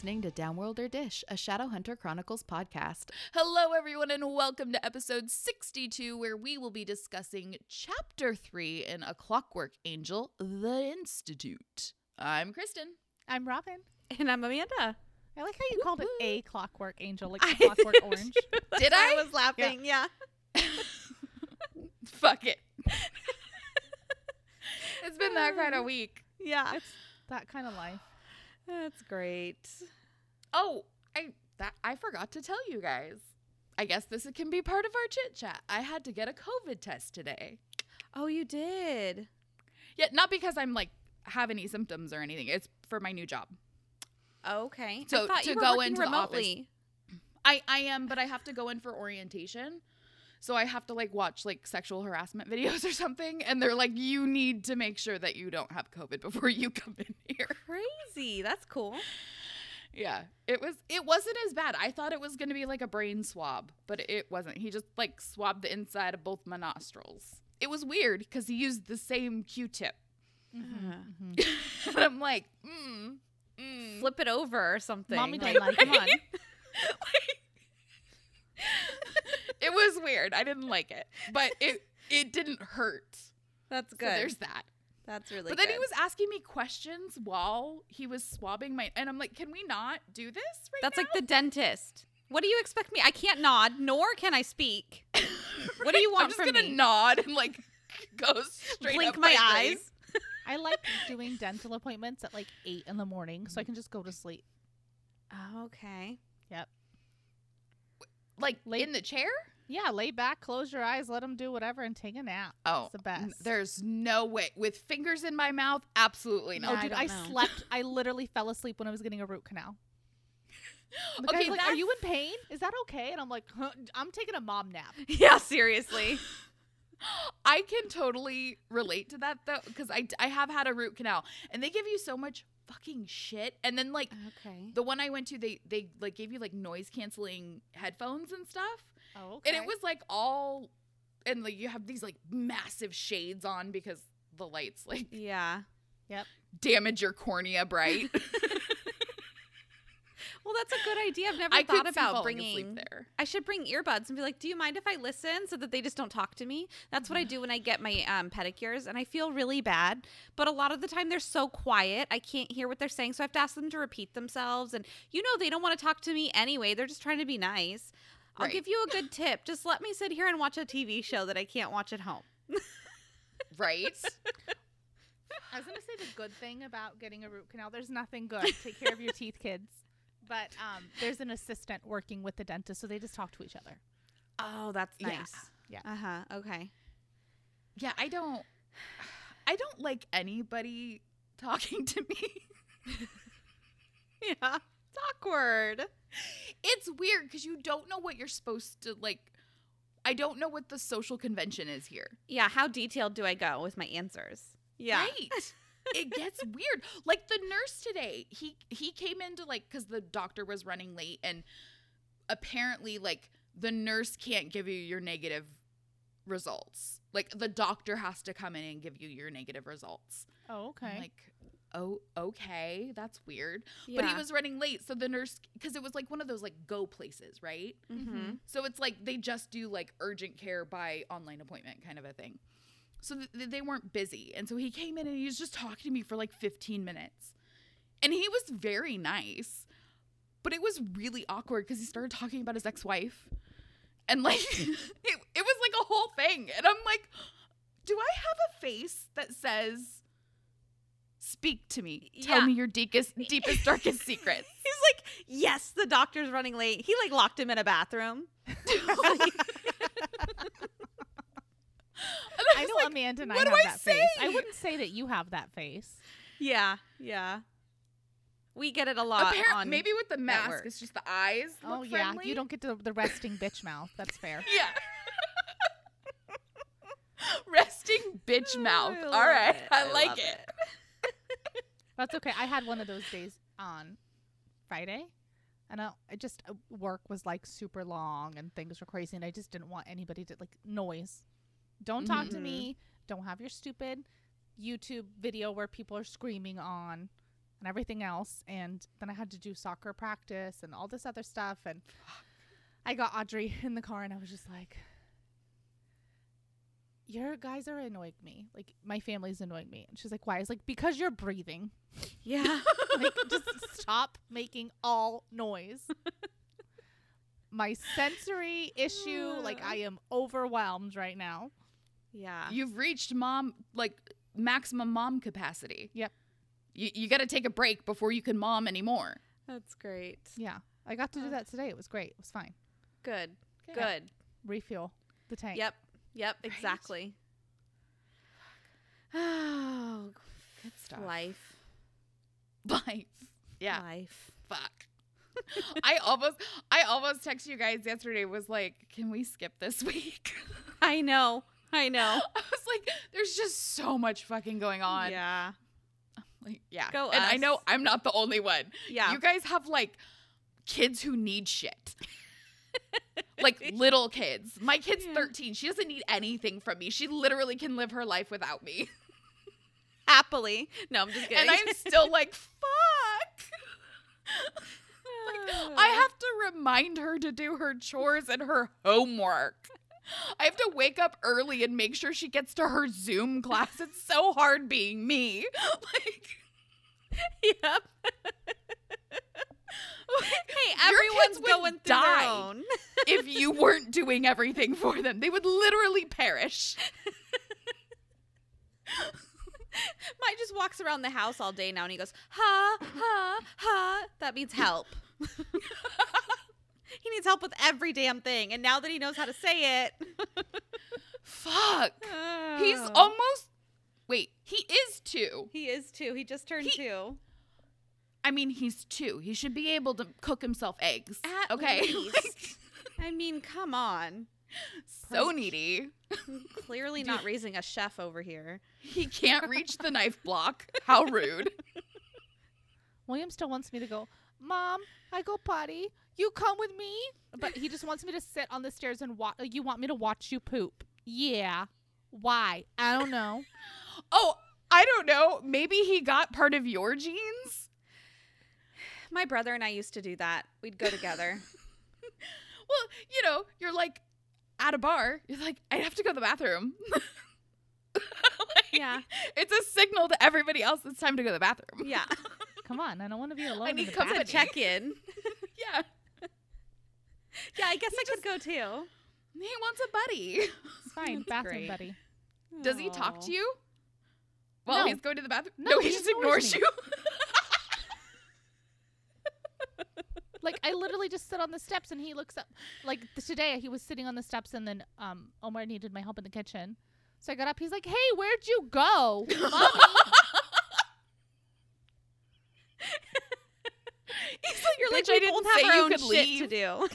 listening to Downworlder Dish, a Shadowhunter Chronicles podcast. Hello, everyone, and welcome to episode 62, where we will be discussing chapter 3 in A Clockwork Angel, The Institute. I'm Kristen. I'm Robin. And I'm Amanda. I like how you called it a Clockwork Angel, like I a Clockwork Orange. Did I? I was laughing. Yeah. Fuck it. it's been that kind of week. Yeah. It's that kind of life. That's great. Oh, I that I forgot to tell you guys. I guess this can be part of our chit chat. I had to get a COVID test today. Oh, you did. Yeah, not because I'm like have any symptoms or anything. It's for my new job. Okay. So, to go into the office- I I am, but I have to go in for orientation. So I have to like watch like sexual harassment videos or something and they're like you need to make sure that you don't have COVID before you come in here. Crazy. That's cool. Yeah. It was it wasn't as bad. I thought it was going to be like a brain swab, but it wasn't. He just like swabbed the inside of both my nostrils. It was weird cuz he used the same Q-tip. Mm-hmm. and I'm like, mm, mm. Flip it over or something. Mommy Like, done like, come on. it was weird. I didn't like it, but it it didn't hurt. That's So good. there's that. That's really but then good. he was asking me questions while he was swabbing my, and I'm like, can we not do this right That's now? like the dentist. What do you expect me? I can't nod, nor can I speak. What do you want I'm just gonna me? nod and like go straight Blink up my brain. eyes. I like doing dental appointments at like 8 in the morning so I can just go to sleep. Okay. okay. Like Late- in the chair. Yeah, lay back, close your eyes, let them do whatever, and take a nap. Oh, It's the best. n- There's no way with fingers in my mouth. Absolutely oh, not. I dude, don't I, slept. I literally fell asleep when I was getting a root canal. The Okay, guy's like, "Are you in pain? Is that okay?" And I'm like, huh, "I'm taking a mom nap." Yeah, seriously. I can totally relate to that though, because I I have had a root canal, and they give you so much fucking shit, and then like Okay. the one I went to, they they like gave you like noise canceling headphones and stuff. Oh, okay. and it was like all and like you have these like massive shades on because the lights like Yeah. Yep. Damage your cornea bright Well, that's a good idea. I've never i thought about falling asleep bringing there I should bring earbuds and be like, "Do you mind if I listen?" so that they just don't talk to me. That's what I do when I get my um, pedicures, and I feel really bad. But a lot of the time, they're so quiet, I can't hear what they're saying, so I have to ask them to repeat themselves. And you know, they don't want to talk to me anyway. They're just trying to be nice. I'll Right. give you a good tip. Just let me sit here and watch a TV show that I can't watch at home. right I was gonna say the good thing about getting a root canal. There's nothing good. Take care of your teeth, kids. But um, there's an assistant working with the dentist, so they just talk to each other. Oh, that's Yeah. nice. Yeah. Uh huh. Okay. yeah i don't i don't like anybody talking to me Yeah. It's awkward. it's weird because you don't know what you're supposed to like i don't know what the social convention is here Yeah. How detailed do I go with my answers? Yeah. Right. It gets weird. Like the nurse today, he he came into like cuz the doctor was running late and apparently like the nurse can't give you your negative results. Like the doctor has to come in and give you your negative results. Oh, okay. I'm like, "Oh, okay, that's weird." But he was running late, so the nurse cuz it was like one of those like go places, right? Mm-hmm. So it's like they just do like urgent care by online appointment kind of a thing. So th- they weren't busy. And so he came in and he was just talking to me for like 15 minutes. And he was very nice. But it was really awkward because he started talking about his ex wife. And like, it, it was like a whole thing. And I'm like, do I have a face that says, speak to me? Tell Yeah. me your deepest, deepest, darkest secrets. He's like, yes, the doctor's running late. He like locked him in a bathroom. And I know like, Amanda and I what have do I that face. I wouldn't say that you have that face. Yeah, yeah. We get it a lot. Appar- on, maybe with the mask, work. it's just the eyes. Oh look yeah, friendly. you don't get to the resting bitch mouth. That's fair. Yeah. Resting bitch mouth. I All love right, it. I, I like love it. That's okay. I had one of those days on Friday, and I, I just uh, work was like super long and things were crazy, and I just didn't want anybody to like noise. Don't talk to Mhm. me. Don't have your stupid YouTube video where people are screaming on. and everything else. And then I had to do soccer practice and all this other stuff. And I got Audrey in the car and I was just like, your guys are annoying me. Like my family's annoying me. And she's like, why? I was like, because you're breathing. Yeah. like just stop making all noise. my sensory issue, like I am overwhelmed right now. Yeah. You've reached mom like maximum mom capacity. Yep. You you got to take a break before you can mom anymore. That's great. Yeah. I got to do that today. It was great. It was fine. Good. Okay. Good. Refuel the tank. Yep. Yep. Exactly. Oh, Good stuff. life. Life. Yeah. Life. Fuck. I almost I almost texted you guys yesterday was like, "Can we skip this week?" I know. I know. I was like, "There's just so much fucking going on." Yeah. Like, yeah. Go and I know. I'm not the only one. Yeah. You guys have like kids who need shit. like little kids. My kid's Yeah. 13. She doesn't need anything from me. She literally can live her life without me. Happily. No, I'm just kidding. And I'm still like, fuck. I have to remind her to do her chores and her homework. I have to wake up early and make sure she gets to her Zoom class. It's so hard being me. Like, Yep. hey, everyone's going through their own. if you weren't doing everything for them, they would literally perish. Mike just walks around the house all day now and he goes, ha, ha, ha. That means help. He needs help with every damn thing. And now that he knows how to say it, Fuck. He's Oh. almost. Wait, he is two. He is too. He just turned He- two. I mean, he's two. He should be able to cook himself eggs. At okay. least. I mean, come on. so needy. Clearly not raising a chef over here. He can't reach the knife block. How rude. William still wants me to go, Mom, I go potty. You come with me? But he just wants me to sit on the stairs and watch. You want me to watch you poop? Yeah. Why? I don't know. Oh, I don't know. Maybe he got part of your genes? My brother and I used to do that. We'd go together. Well, you know, you're like at a bar. You're like, I have to go to the bathroom. Like, yeah. It's a signal to everybody else it's time to go to the bathroom. Yeah. Come on. I don't want to be alone. I in need the company. It's a check in. Yeah. Yeah, I guess I could go too. He wants a buddy. It's fine. Bathroom great. buddy. Does he talk to you? While No. he's going to the bathroom? No, he, he just ignores you. Like I literally just sit on the steps and he looks up. Like today, he was sitting on the steps and then um Omar needed my help in the kitchen, so I got up. He's like, "Hey, where'd you go, mommy?" He's like, You're like, "Bitch, I we didn't both have our you own shit leave. to do.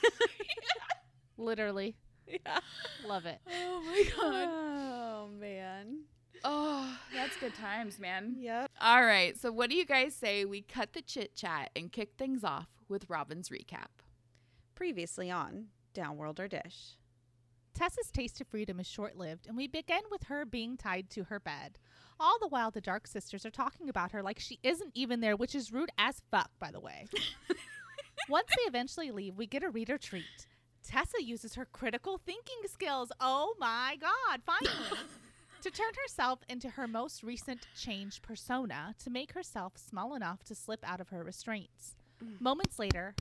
literally, yeah. love it. Oh my god. Oh man. Oh, that's good times, man. Yep. All right. So, what do you guys say we cut the chit chat and kick things off with Robin's recap? Previously on Downworlder Dish. Tessa's taste of freedom is short lived, and we begin with her being tied to her bed. All the while, the Dark Sisters are talking about her like she isn't even there, which is rude as fuck, by the way. Once they eventually leave, we get a reader treat. Tessa uses her critical thinking skills. Oh my god, finally! to turn herself into her most recent changed persona to make herself small enough to slip out of her restraints. Mm. Moments later,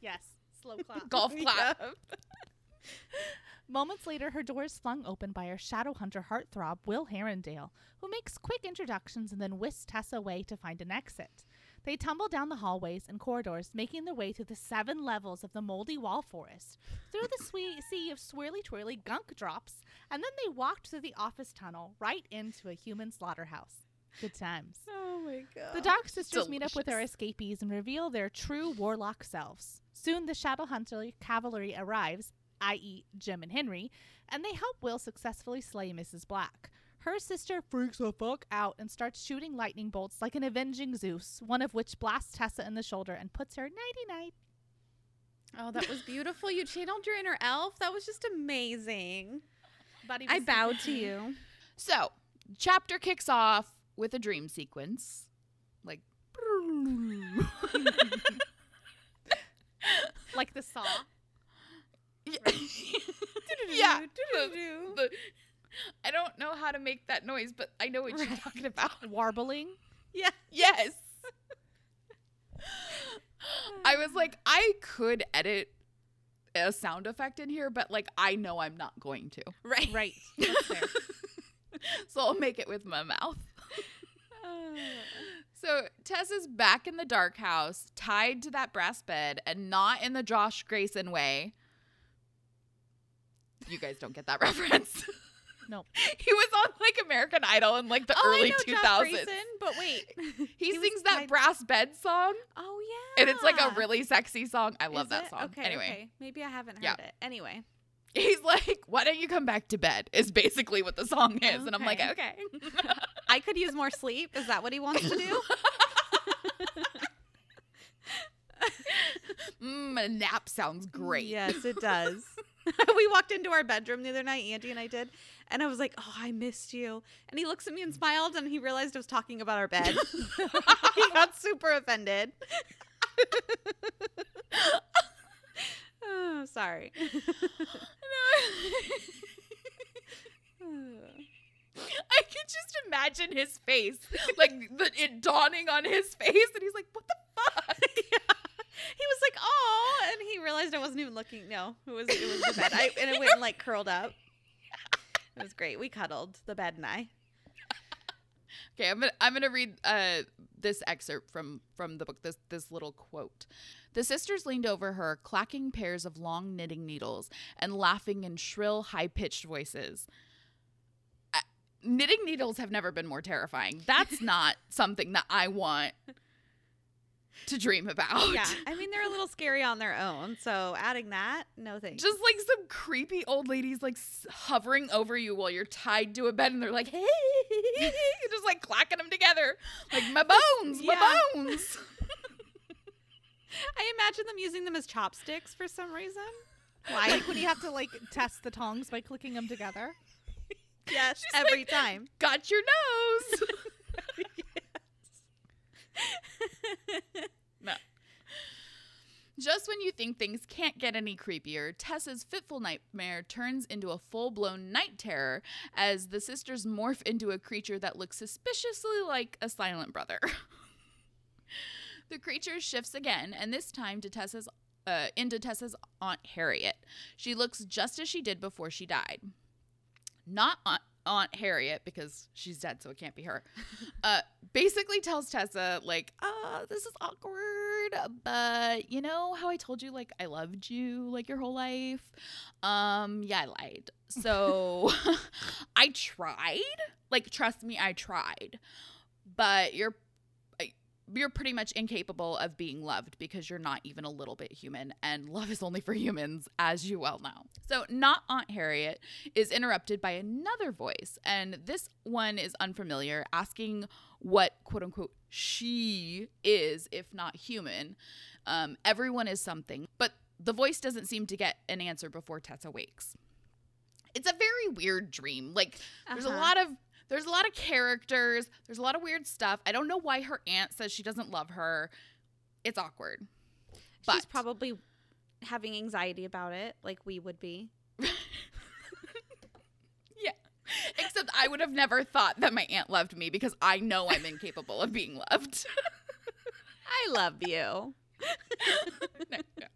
yes, slow clap. Golf clap. Moments later, her door is flung open by her shadow hunter heartthrob, Will Herondale, who makes quick introductions and then whisks Tessa away to find an exit. They tumble down the hallways and corridors, making their way through the seven levels of the moldy wall forest, through the swe- sea of swirly twirly gunk drops, and then they walked through the office tunnel right into a human slaughterhouse. Good times. Oh my god. The Dark Sisters meet up with their escapees and reveal their true warlock selves. Soon the Shadow Hunter cavalry arrives, i.e., Jem and Henry, and they help Will successfully slay Mrs. Black. Her sister freaks the fuck out and starts shooting lightning bolts like an avenging Zeus, one of which blasts Tessa in the shoulder and puts her nighty night. Oh, that was beautiful. You channeled your inner elf. That was just amazing. Buddy I was- bowed to you. So, chapter kicks off with a dream sequence. Like, like the saw. yeah. the- the- I don't know how to make that noise, but I know what you're talking about. Warbling. Yeah. Yes. I was like, I could edit a sound effect in here, but like, I know I'm not going to. Right. Right. That's fair. So I'll make it with my mouth. So Tess is back in the dark house, tied to that brass bed, and not in the Josh Gracin way. You guys don't get that reference. Nope. he was on like American Idol in like the oh, early I know two Josh but wait. He, was sings that tied- brass bed song, Oh yeah. and it's like a really sexy song. I love Is that it? song. Okay. anyway, okay. Maybe I haven't heard Yeah. it. Anyway. he's like, "Why don't you come back to bed?" Is basically what the song is, and I'm like, Okay. "Okay." I could use more sleep. Is that what he wants to do? mm, a nap sounds great. Yes, it does. we walked into our bedroom the other night, Andy and I did, and I was like, "Oh, I missed you." And he looks at me and smiled, and he realized I was talking about our bed. he got super offended. oh, sorry. I can just imagine his face, like the, it dawning on his face, and he's like, "What the fuck?" He was like, "Oh," and he realized I wasn't even looking. No, it was it was the bed. I and it went and like curled up. It was great. We cuddled the bed and I. Okay, I'm gonna I'm gonna read uh this excerpt from from the book. This this little quote. The sisters leaned over her, clacking pairs of long knitting needles and laughing in shrill, high pitched voices. Knitting needles have never been more terrifying. That's not something that I want to dream about. Yeah, I mean they're a little scary on their own. So adding that, no thanks. Just like some creepy old ladies like hovering over you while you're tied to a bed and they're like, hey, just like clacking them together. Like, my bones, my Yeah. bones. I imagine them using them as chopsticks for some reason. Why? like when you have to like test the tongs by clicking them together. yes, She's every like- time. Got your nose. no. Just when you think things can't get any creepier, Tessa's fitful nightmare turns into a full blown night terror as the sisters morph into a creature that looks suspiciously like a silent brother. the creature shifts again, and this time to Tessa's uh, into Tessa's aunt Harriet. She looks just as she did before she died. Not aunt, aunt Harriet because she's dead, so it can't be her. Uh, basically tells Tessa like, "Uh, this is awkward, but you know how I told you like I loved you like your whole life. Um, yeah, I lied. So I tried. Like, trust me, I tried. But you're you're pretty much incapable of being loved because you're not even a little bit human and love is only for humans as you well know. So not Aunt Harriet is interrupted by another voice and this one is unfamiliar asking what quote unquote she is if not human. Um, everyone is something but the voice doesn't seem to get an answer before Tessa wakes. It's a very weird dream. Like there's a Uh-huh. lot of there's a lot of characters. There's a lot of weird stuff. I don't know why her aunt says she doesn't love her. It's awkward. She's But- probably having anxiety about it, like we would be. Yeah. Except I would have never thought that my aunt loved me because I know I'm incapable of being loved. I love you. No, no.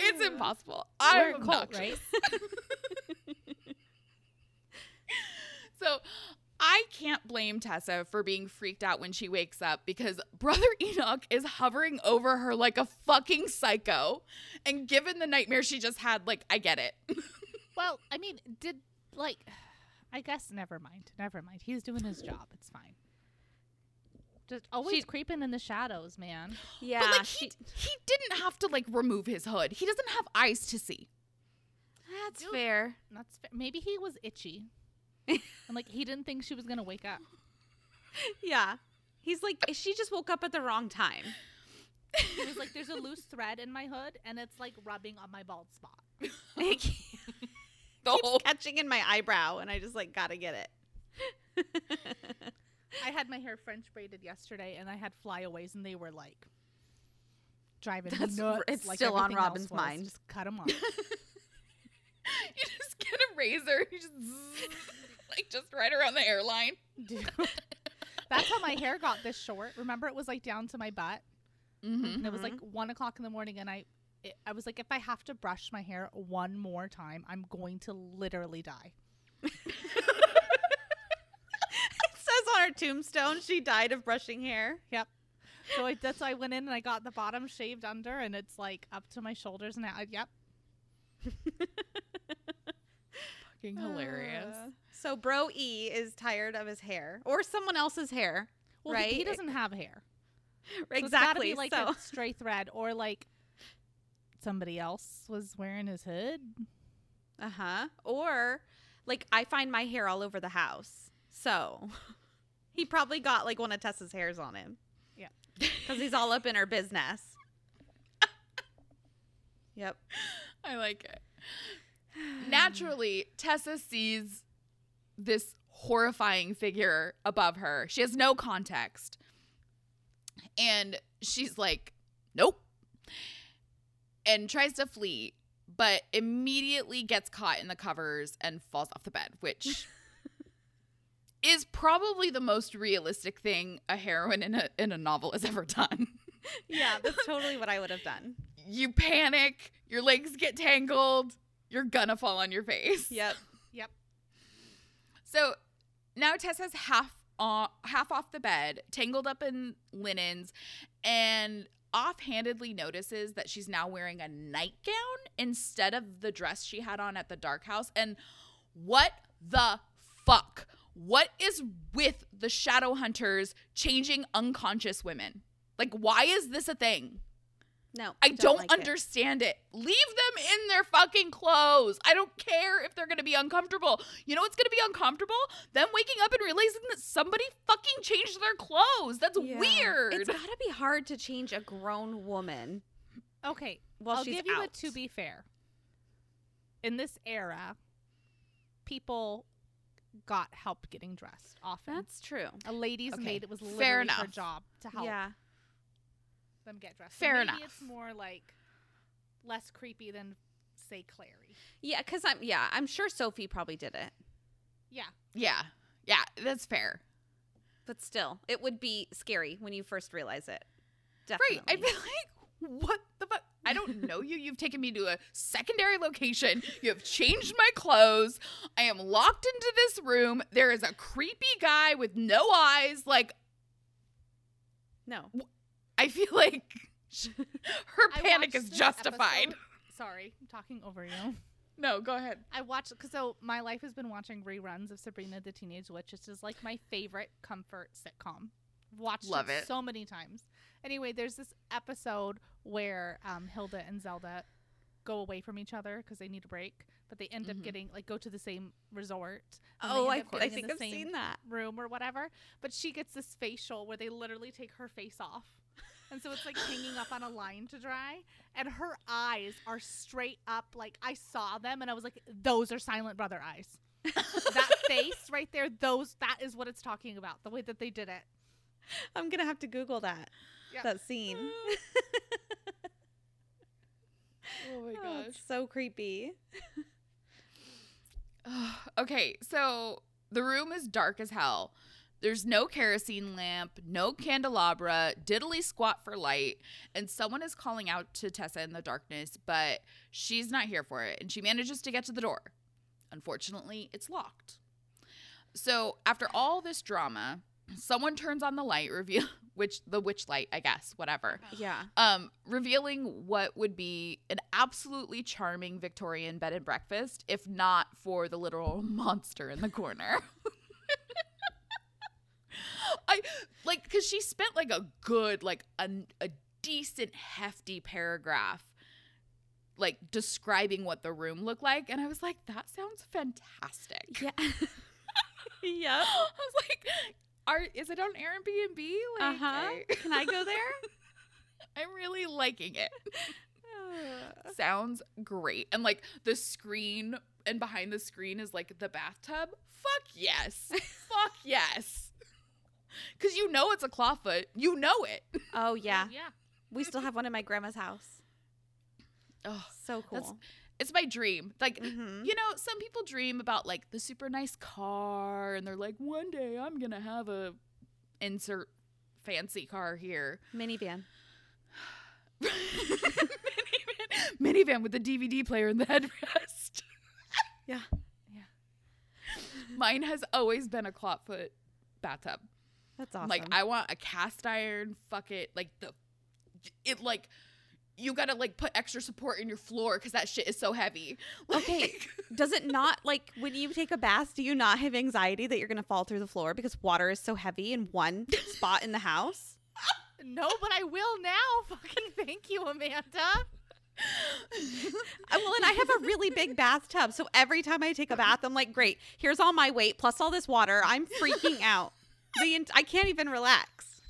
it's impossible. I'm cult, right? So I can't blame Tessa for being freaked out when she wakes up because Brother Enoch is hovering over her like a fucking psycho. And given the nightmare she just had, like, I get it. Well, I mean, did like I guess never mind. Never mind. He's doing his job. It's fine. Just always She- creeping in the shadows, man. Yeah, but like she, he, he didn't have to like remove his hood. He doesn't have eyes to see. that's Dude. fair. That's fa- maybe he was itchy. And like he didn't think she was gonna wake up. Yeah. He's like, she just woke up at the wrong time. He was like, "There's a loose thread in my hood, and it's like rubbing on my bald spot." It keeps whole catching in my eyebrow, and I just like gotta get it. I had my hair French braided yesterday, and I had flyaways, and they were like driving That's- me nuts. it's like still on Robin's mind. Just cut them off. you just get a razor, you just like just right around the hairline. Dude. That's how my hair got this short. Remember, it was like down to my butt, Mm-hmm. and it was like one o'clock in the morning, and I. It, I was like, if I have to brush my hair one more time, I'm going to literally die. it says on her tombstone she died of brushing hair. Yep. So I, that's why I went in and I got the bottom shaved under, and it's like up to my shoulders now. Yep. Fucking hilarious. Uh, so bro E is tired of his hair or someone else's hair. Well, he- he, doesn't have hair. So It's gotta exactly. be like so a stray thread, or like somebody else was wearing his hood. uh huh. Or like I find my hair all over the house. So he probably got like one of Tessa's hairs on him. Yeah. Because he's all up in her business. yep. I like it. Naturally, Tessa sees this horrifying figure above her. She has no context. And she's like, nope. And tries to flee, but immediately gets caught in the covers and falls off the bed, which is probably the most realistic thing a heroine in a, in a novel has ever done. Yeah, that's totally what I would have done. you panic, your legs get tangled, you're gonna fall on your face. Yep. Yep. So now Tessa's half uh, half off the bed, tangled up in linens, and offhandedly notices that she's now wearing a nightgown instead of the dress she had on at the dark house. And what the fuck? What is with the shadow hunters changing unconscious women? Like, why is this a thing? No. I don't, like understand it. Leave them in their fucking clothes. I don't care if they're going to be uncomfortable. You know what's going to be uncomfortable? Them waking up and realizing that somebody fucking changed their clothes. That's Yeah. weird. It's gotta be hard to change a grown woman Okay. while I'll she's give you out. a to be fair. In this era, people got help getting dressed often. That's true. a lady's Okay, maid. It was fair literally her enough. job to help Yeah. Them get dressed. Fair maybe enough. It's more like less creepy than say Clary. Yeah, because I'm yeah, I'm sure Sophie probably did it. Yeah. yeah. Yeah, that's fair. But still, it would be scary when you first realize it. Definitely. Right. I'd be like, what the fuck? I don't know you. You've taken me to a secondary location. You have changed my clothes. I am locked into this room. There is a creepy guy with no eyes. Like, no. I feel like her panic is justified. episode- Sorry, I'm talking over you. No, go ahead. I watched because so my life has been watching reruns of Sabrina the Teenage Witch. This is like my favorite comfort sitcom. I've watched Love it, it. so many times. Anyway, there's this episode where um, Hilda and Zelda go away from each other because they need a break, but they end up Mhm. getting like go to the same resort. Oh, I, I think I've seen that. room or whatever. But she gets this facial where they literally take her face off. And so it's like hanging up on a line to dry. And her eyes are straight up. Like I saw them and I was like, those are Silent Brother eyes. that face right there, those, that is what it's talking about. The way that they did it. I'm gonna have to Google that. Yeah. That scene. Oh my Oh, it's so creepy. okay, so the room is dark as hell. There's no kerosene lamp, no candelabra, diddly squat for light, and someone is calling out to Tessa in the darkness, but she's not here for it, and she manages to get to the door. Unfortunately, it's locked. So after all this drama, someone turns on the light, reveal which the witch light, I guess, whatever Yeah. um, revealing what would be an absolutely charming Victorian bed and breakfast, if not for the literal monster in the corner. I like because she spent like a good, like a, a decent, hefty paragraph, like describing what the room looked like, and I was like, that sounds fantastic. Yeah. yep. I was like, are is it on Airbnb? Like, huh. I- Can I go there? I'm really liking it. Sounds great. And like the screen and behind the screen is like the bathtub. Fuck yes. Fuck yes. Because you know it's a clawfoot. You know it. Oh yeah. yeah. We still have one in my grandma's house. Oh, So cool. That's- it's my dream. Like, Mhm. you know, some people dream about like the super nice car and they're like, one day I'm going to have a insert fancy car here. Minivan. minivan, minivan with the DVD player and the headrest. Yeah. Yeah. Mine has always been a clawfoot bathtub. That's awesome. Like I want a cast iron. Fuck it. Like the it like you gotta like put extra support in your floor because that shit is so heavy. Okay. Does it not like when you take a bath? Do you not have anxiety that you're gonna fall through the floor because water is so heavy in one spot in the house? No, but I will now. Fucking thank you, Amanda. Uh, well, and I have a really big bathtub, so every time I take a bath, I'm like, great. Here's all my weight plus all this water. I'm freaking out. The ent- I can't even relax.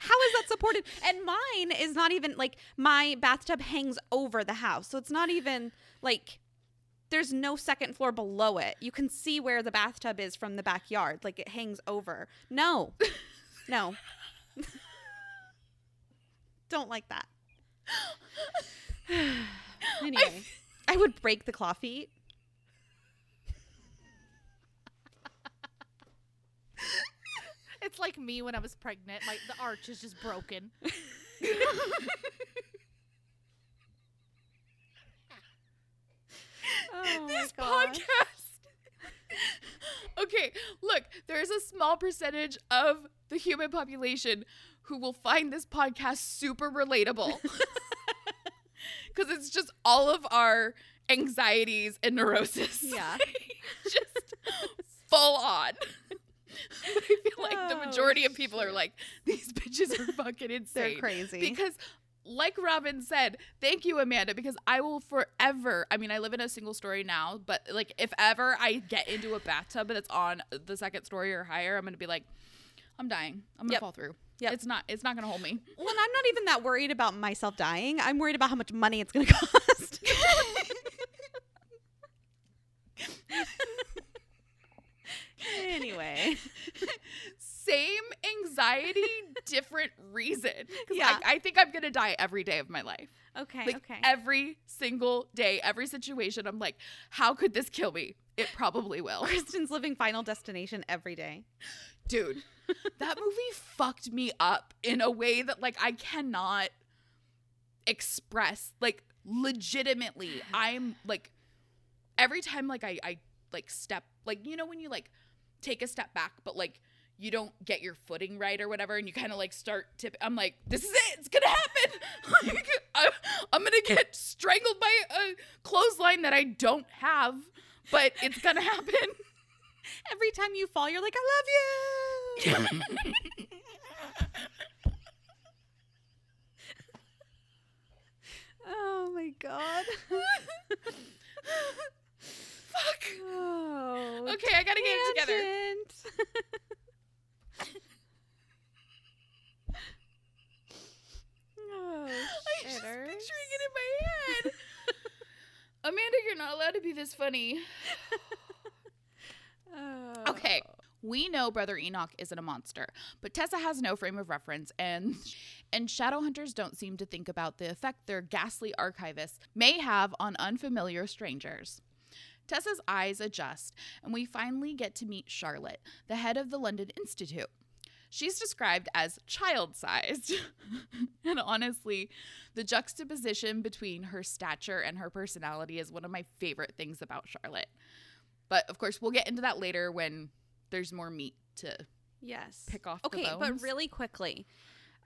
How is that supported? And mine is not even like my bathtub hangs over the house. So it's not even like there's no second floor below it. You can see where the bathtub is from the backyard. Like it hangs over. No. No. Don't like that. anyway, I would break the claw feet. It's like me when I was pregnant. Like the arch is just broken. Oh this podcast. okay, look, there's a small percentage of the human population who will find this podcast super relatable. Because it's just all of our anxieties and neurosis. Yeah. just full on. I feel like the Oh, majority of people are like, these bitches are fucking insane. They're crazy. Because, like Robin said, thank you, Amanda, because I will forever. I mean, I live in a single story now, but like, if ever I get into a bathtub that's on the second story or higher, I'm gonna be like, I'm dying. I'm gonna Yep. fall through. Yep. It's not. It's not gonna hold me. well, and I'm not even that worried about myself dying. I'm worried about how much money it's going to cost. anyway, Same anxiety, different reason. Yeah. I, I think I'm gonna die every day of my life. okay, Like okay. every single day, every situation. I'm like, how could this kill me? It probably will. Kristen's living Final Destination every day. dude that movie fucked me up in a way that like i cannot express like legitimately i'm like every time like i i like step like you know when you like take a step back but like you don't get your footing right or whatever and you kind of like start tip i'm like this is it it's gonna happen like I, i'm gonna get strangled by a clothesline that i don't have but it's gonna happen Every time you fall, you're like, I love you. oh my god. fuck Oh. Okay, I gotta get it together. Oh, I'm just picturing it in my head. Amanda, you're not allowed to be this funny. Oh. Okay. We know Brother Enoch isn't a monster, but Tessa has no frame of reference, and and shadow hunters don't seem to think about the effect their ghastly archivists may have on unfamiliar strangers. Tessa's eyes adjust, and we finally get to meet Charlotte, the head of the London Institute. She's described as child sized. and honestly, the juxtaposition between her stature and her personality is one of my favorite things about Charlotte. But of course, we'll get into that later when there's more meat to Yes. pick off the Okay, but really quickly.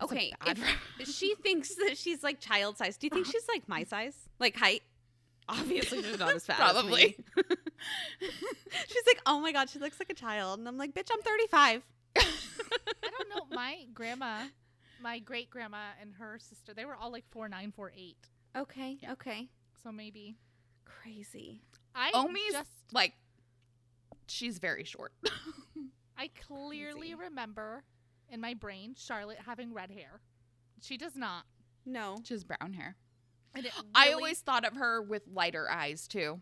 That's Okay, she thinks that she's like child sized. do you think she's like my size, like height? Obviously, she's not as fat. as Probably. me. she's like, oh my god, she looks like a child, and I'm like, bitch, I'm 35. I don't know. My grandma, my great grandma, and her sister, they were all like four nine, four eight. Okay, Yeah. okay, So maybe crazy. I Omi's just like, she's very short. I clearly Crazy. remember in my brain Charlotte having red hair. She does not. No, she has brown hair. And it I always thought of her with lighter eyes too.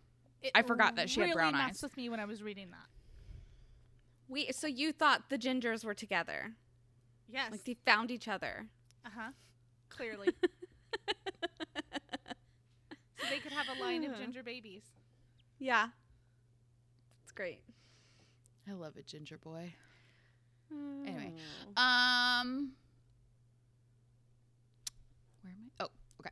I forgot that she had really brown messed eyes. with me when I was reading that. We so you thought the gingers were together. Yes. Like they found each other. uh huh. Clearly. so they could have a line of ginger babies. Yeah. It's great. I love it, Ginger Boy. Anyway. Oh. Um, where am I? Oh, okay.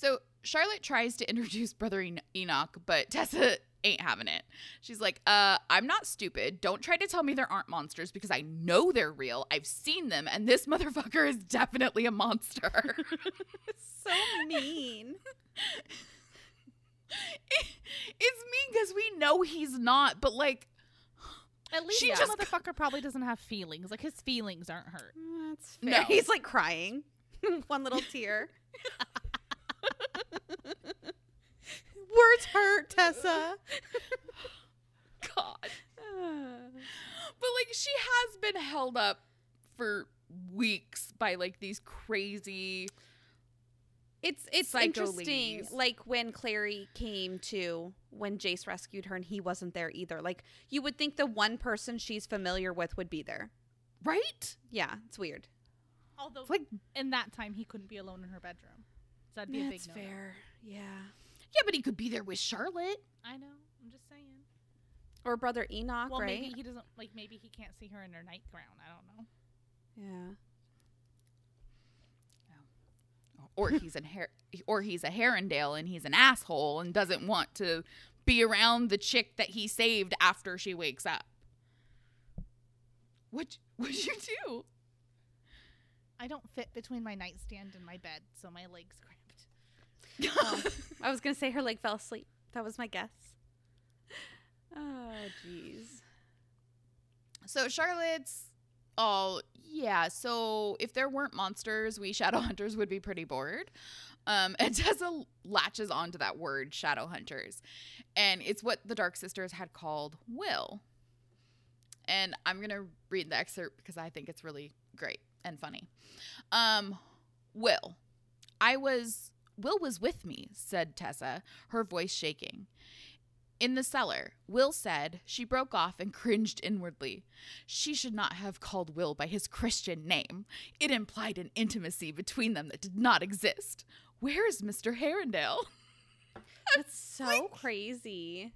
So Charlotte tries to introduce Brother Enoch, but Tessa ain't having it. She's like, "Uh, I'm not stupid. Don't try to tell me there aren't monsters because I know they're real. I've seen them, and this motherfucker is definitely a monster." so mean. it's mean because we know he's not, but like, At least She the just- motherfucker probably doesn't have feelings. Like his feelings aren't hurt. That's No. He's like crying. One little tear. Words hurt, Tessa. God. But like she has been held up for weeks by like these crazy It's it's Psycho interesting. ladies. Like when Clary came to when Jace rescued her and he wasn't there either. Like you would think the one person she's familiar with would be there. right? Yeah, it's weird. Although, It's like in that time, he couldn't be alone in her bedroom. So that'd be a big no. Yeah. yeah, but he could be there with Charlotte. I know. I'm just saying. Or brother Enoch, well, right? maybe he doesn't like. Maybe he can't see her in her nightgown. I don't know. yeah. Oh. Or he's a her- or he's a Herondale and he's an asshole and doesn't want to be around the chick that he saved after she wakes up. What what'd you do? I don't fit between my nightstand and my bed, so my legs cramped. Oh, I was gonna say her leg fell asleep. That was my guess. Oh, jeez. So Charlotte's all yeah. So if there weren't monsters, we shadow hunters would be pretty bored. Um, and Tessa latches onto that word, shadow hunters, and it's what the Dark Sisters had called Will. And I'm gonna read the excerpt because I think it's really great and funny. Um, Will, I was Will was with me," said Tessa, her voice shaking. In the cellar, Will said she broke off and cringed inwardly. She should not have called Will by his Christian name. It implied an intimacy between them that did not exist. Where is Mr. Herondale? That's so crazy.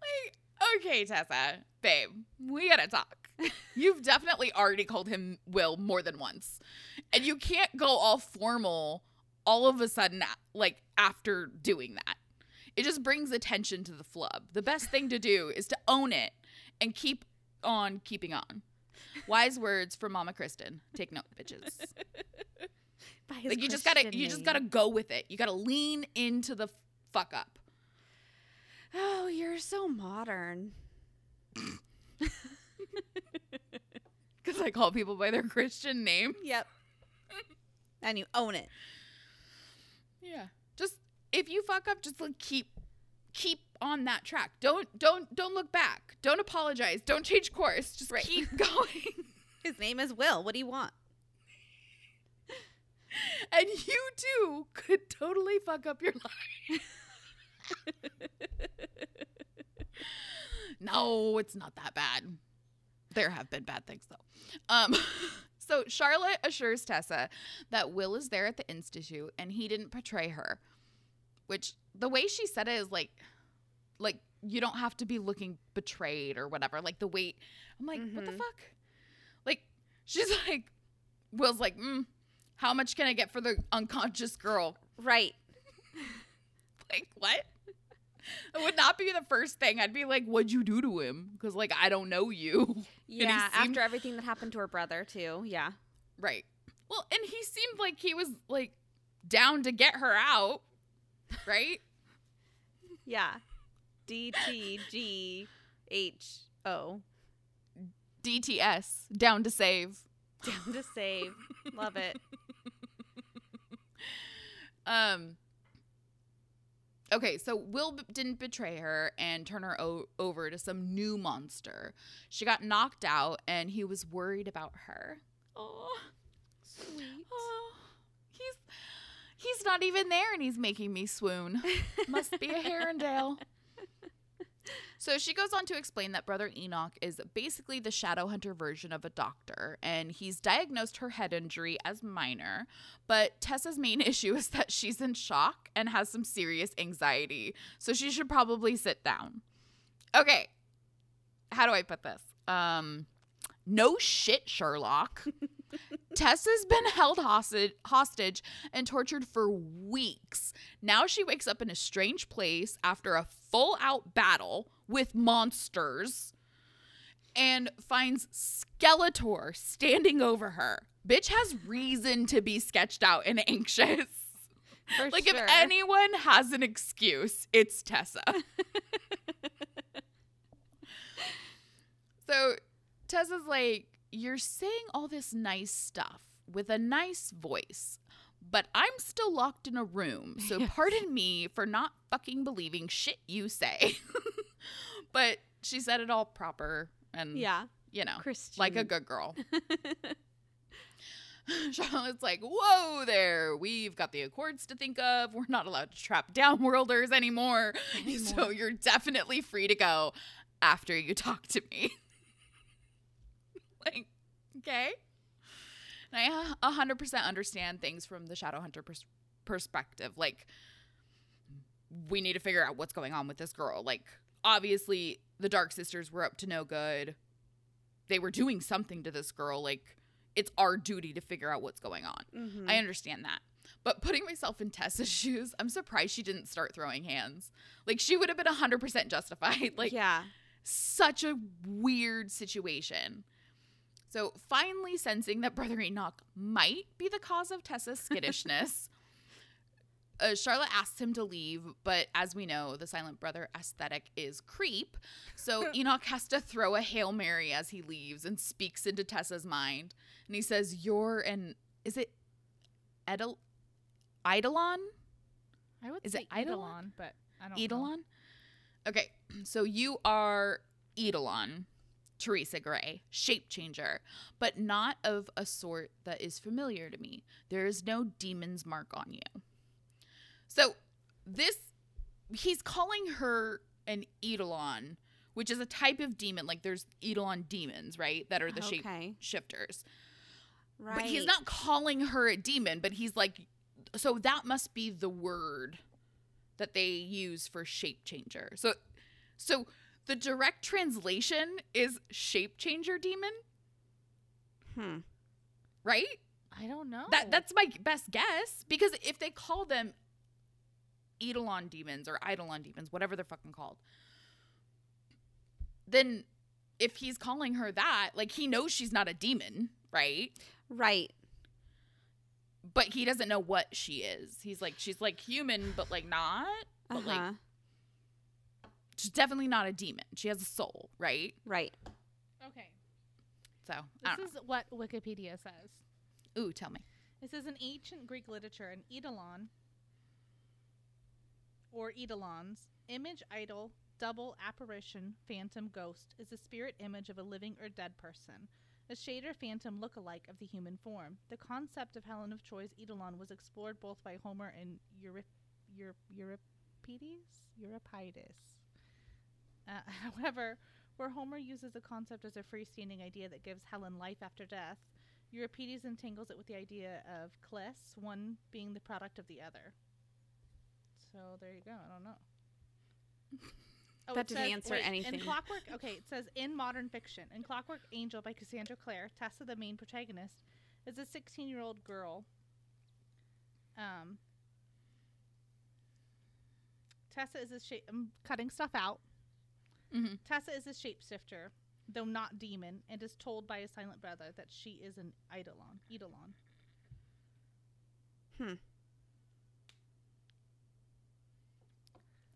like, okay, Tessa, babe, we gotta talk. You've definitely already called him Will more than once. And you can't go all formal all of a sudden, like, after doing that. It just brings attention to the flub. The best thing to do is to own it and keep on keeping on. Wise words from Mama Kristen. Take note, bitches. Like you just gotta you just gotta go with it. You gotta lean into the fuck up. Oh, you're so modern. Because I call people by their Christian name. Yep. and you own it. Yeah. Just if you fuck up, just like keep keep on that track. Don't don't don't look back. Don't apologize. Don't change course. Just Right. keep going. His name is Will. What do you want? and you too could totally fuck up your life. no, it's not that bad. There have been bad things though. Um so Charlotte assures Tessa that Will is there at the institute and he didn't betray her. Which the way she said it is like like you don't have to be looking betrayed or whatever. Like the way I'm like, what the Mhm. fuck? Like she's like Will's like, mm, how much can I get for the unconscious girl? Right. Like, what? It would not be the first thing. I'd be like, what'd you do to him? Because, like, I don't know you. Yeah. seemed- After everything that happened to her brother, too. Yeah. Right. Well, and he seemed like he was, like, down to get her out. Right? Yeah. D T G H O. DTS, down to save. Down to save. Love it. Um. Okay, so Will b- didn't betray her and turn her o- over to some new monster. She got knocked out, and he was worried about her. Oh, Sweet. oh, he's he's not even there, and he's making me swoon. Must be a Herondale. So she goes on to explain that Brother Enoch is basically the shadow hunter version of a doctor, and he's diagnosed her head injury as minor. But Tessa's main issue is that she's in shock and has some serious anxiety, so she should probably sit down. Okay, how do I put this? Um, no shit, Sherlock. Tessa's been held hostage, hostage and tortured for weeks. Now she wakes up in a strange place after a full out battle with monsters and finds Skeletor standing over her. Bitch has reason to be sketched out and anxious. For like sure. if anyone has an excuse, it's Tessa. so Tessa's like, You're saying all this nice stuff with a nice voice, but I'm still locked in a room. So Yes. pardon me for not fucking believing shit you say. but she said it all proper and, yeah, you know, Christian. like a good girl. Charlotte's like, whoa there, we've got the Accords to think of. We're not allowed to trap downworlders anymore. So you're definitely free to go after you talk to me. Like, okay. And I uh, 100% understand things from the Shadowhunter pers- perspective. Like, we need to figure out what's going on with this girl. Like, obviously, the Dark Sisters were up to no good. They were doing something to this girl. Like, it's our duty to figure out what's going on. Mhm. I understand that. But putting myself in Tessa's shoes, I'm surprised she didn't start throwing hands. Like, she would have been 100% justified. Like, yeah, such a weird situation. So, finally sensing that Brother Enoch might be the cause of Tessa's skittishness, uh, Charlotte asks him to leave, but as we know, the silent brother aesthetic is creep. So, Enoch has to throw a Hail Mary as he leaves and speaks into Tessa's mind. And he says, You're an, is it Edel, Eidolon? I would Is say it Eidolon? Eidolon, but I don't know. Eidolon? Okay, so you are Eidolon, Theresa Gray, shape changer, but not of a sort that is familiar to me. There is no demon's mark on you. So this, he's calling her an Eidolon, which is a type of demon. Like there's Eidolon demons, right? That are the shape okay, shifters. right. But he's not calling her a demon, but he's like, so that must be the word that they use for shape changer. So, so the direct translation is shape changer demon, Hmm. right? I don't know. That that's my best guess because if they call them Eidolon demons or Eidolon demons, whatever they're fucking called, then if he's calling her that, like he knows she's not a demon, right? Right. but he doesn't know what she is. He's like, she's like human, but like not. But Uh-huh. like, she's definitely not a demon. She has a soul, right? right. okay. So, I This don't is what Wikipedia says. Ooh, tell me. It says in ancient Greek literature, an eidolon or eidolons, image idol, double apparition, phantom ghost, is a spirit image of a living or dead person, a shade or phantom look-alike of the human form. The concept of Helen of Troy's eidolon was explored both by Homer and Eurip- Eurip- Euripides. Euripides. Uh, however, where Homer uses the concept as a freestanding idea that gives Helen life after death, Euripides entangles it with the idea of kleos, one being the product of the other. So there you go. I don't know. Oh, That didn't says- answer wait, anything. In Clockwork, okay, it says in modern fiction, in Clockwork Angel by Cassandra Clare, Tessa, the main protagonist, is a 16-year-old girl. Um, Tessa is a shape. I'm cutting stuff out. Mm-hmm. Tessa is a shapeshifter, though not demon, and is told by a silent brother that she is an eidolon. Eidolon. Hmm.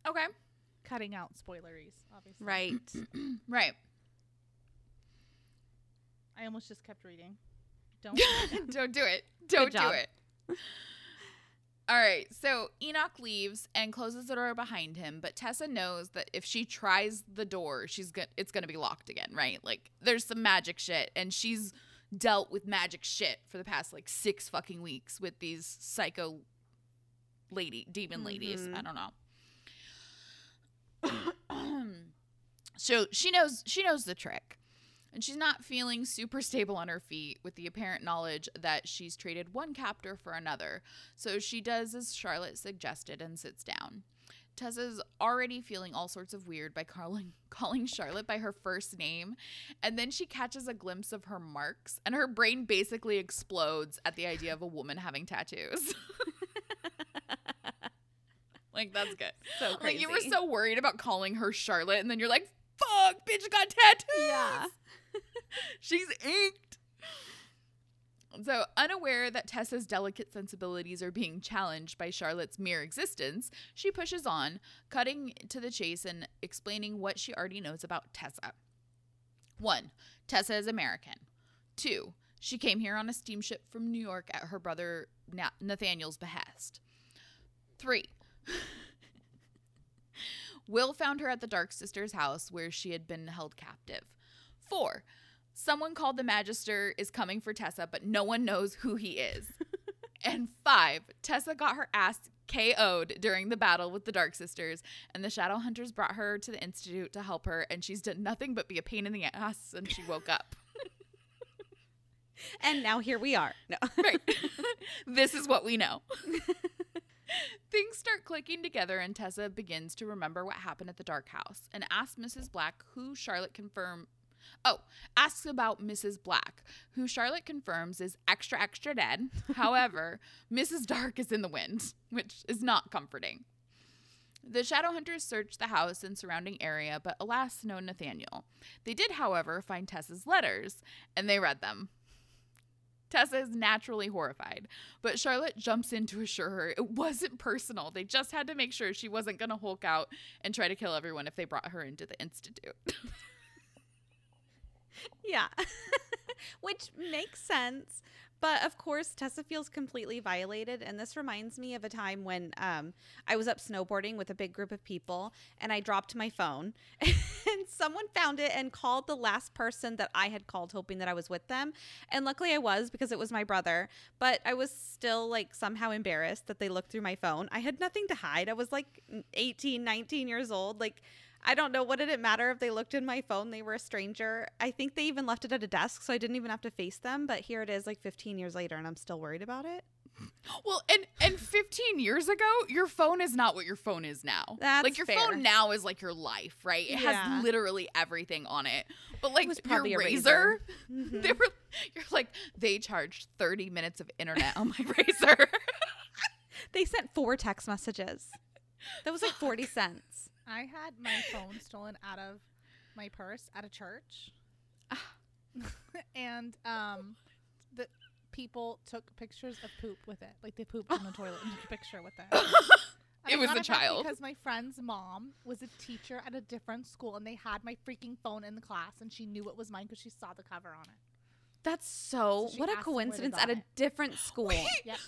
Okay. Cutting out spoileries, obviously. Right. Right. I almost just kept reading. Don't. Don't do it. Don't do job. it. All right. So Enoch leaves and closes the door behind him, but Tessa knows that if she tries the door, she's going it's going to be locked again, right? Like there's some magic shit and she's dealt with magic shit for the past like 6 fucking weeks with these psycho lady demon ladies. Mhm. I don't know. So she knows she knows the trick. And she's not feeling super stable on her feet with the apparent knowledge that she's traded one captor for another. So she does as Charlotte suggested and sits down. Tessa's already feeling all sorts of weird by calling calling Charlotte by her first name, and then she catches a glimpse of her marks, and her brain basically explodes at the idea of a woman having tattoos. like that's good. So crazy. Like you were so worried about calling her Charlotte, and then you're like, "Fuck, bitch got tattoos." Yeah. She's inked. So, unaware that Tessa's delicate sensibilities are being challenged by Charlotte's mere existence, she pushes on, cutting to the chase and explaining what she already knows about Tessa. One, Tessa is American. Two, she came here on a steamship from New York at her brother Nathaniel's behest. Three, Will found her at the Dark Sisters' house where she had been held captive. Four, someone called the Magister is coming for Tessa, but no one knows who he is. and five, Tessa got her ass KO'd during the battle with the Dark Sisters, and the Shadow Hunters brought her to the Institute to help her, and she's done nothing but be a pain in the ass since she woke up. And now here we are. No. right. this is what we know. Things start clicking together, and Tessa begins to remember what happened at the dark house and asks Mrs. Black who Charlotte confirmed. Oh, asks about Mrs. Black, who Charlotte confirms is extra, extra dead. However, Mrs. Dark is in the wind, which is not comforting. The Shadowhunters search the house and surrounding area, but alas, no Nathaniel. They did, however, find Tessa's letters, and they read them. Tessa is naturally horrified, but Charlotte jumps in to assure her it wasn't personal. They just had to make sure she wasn't going to hulk out and try to kill everyone if they brought her into the institute. Yeah. Which makes sense. But of course, Tessa feels completely violated. And this reminds me of a time when um, I was up snowboarding with a big group of people and I dropped my phone. and someone found it and called the last person that I had called, hoping that I was with them. And luckily I was because it was my brother. But I was still like somehow embarrassed that they looked through my phone. I had nothing to hide. I was like 18, 19 years old. Like, I don't know. What did it matter if they looked in my phone? They were a stranger. I think they even left it at a desk, so I didn't even have to face them. But here it is, like 15 years later, and I'm still worried about it. well, and and 15 years ago, your phone is not what your phone is now. That's like your fair. phone now is like your life, right? It Yeah. has literally everything on it. But like was your probably a razor, razor. Mhm. they were you're like they charged 30 minutes of internet on my razor. They sent four text messages. That was like 40 cents. I had my phone stolen out of my purse at a church. and um the people took pictures of poop with it. Like they pooped in the toilet and took a picture with it. And It I was a child. Because my friend's mom was a teacher at a different school and they had my freaking phone in the class and she knew it was mine because she saw the cover on it. That's so, So what a asked them where they coincidence at a it. different school. Yep.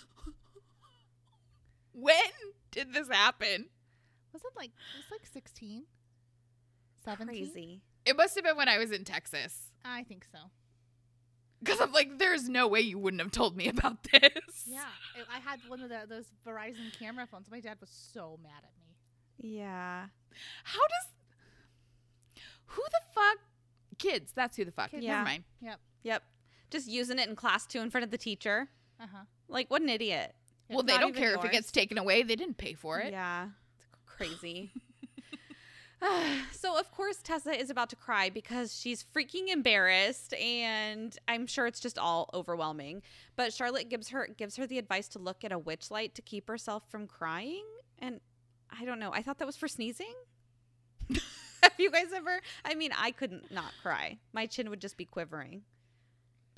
when did this happen? Was it like it was like 16? 17? Crazy. It must have been when I was in Texas. I think so. Because I'm like, there's no way you wouldn't have told me about this. Yeah, it, I had one of the, those Verizon camera phones. My dad was so mad at me. Yeah. How does who the fuck kids? That's who the fuck. Kids. Yeah. Never mind. Yep. Yep. Just using it in class too in front of the teacher. Uh huh. Like, what an idiot. Well, they don't even care if it gets taken away. They didn't pay for it. Yeah, it's crazy. so of course Tessa is about to cry because she's freaking embarrassed and I'm sure it's just all overwhelming. But Charlotte gives her gives her the advice to look at a witch light to keep herself from crying and I don't know. I thought that was for sneezing. Have you guys ever I mean, I couldn't not cry. My chin would just be quivering.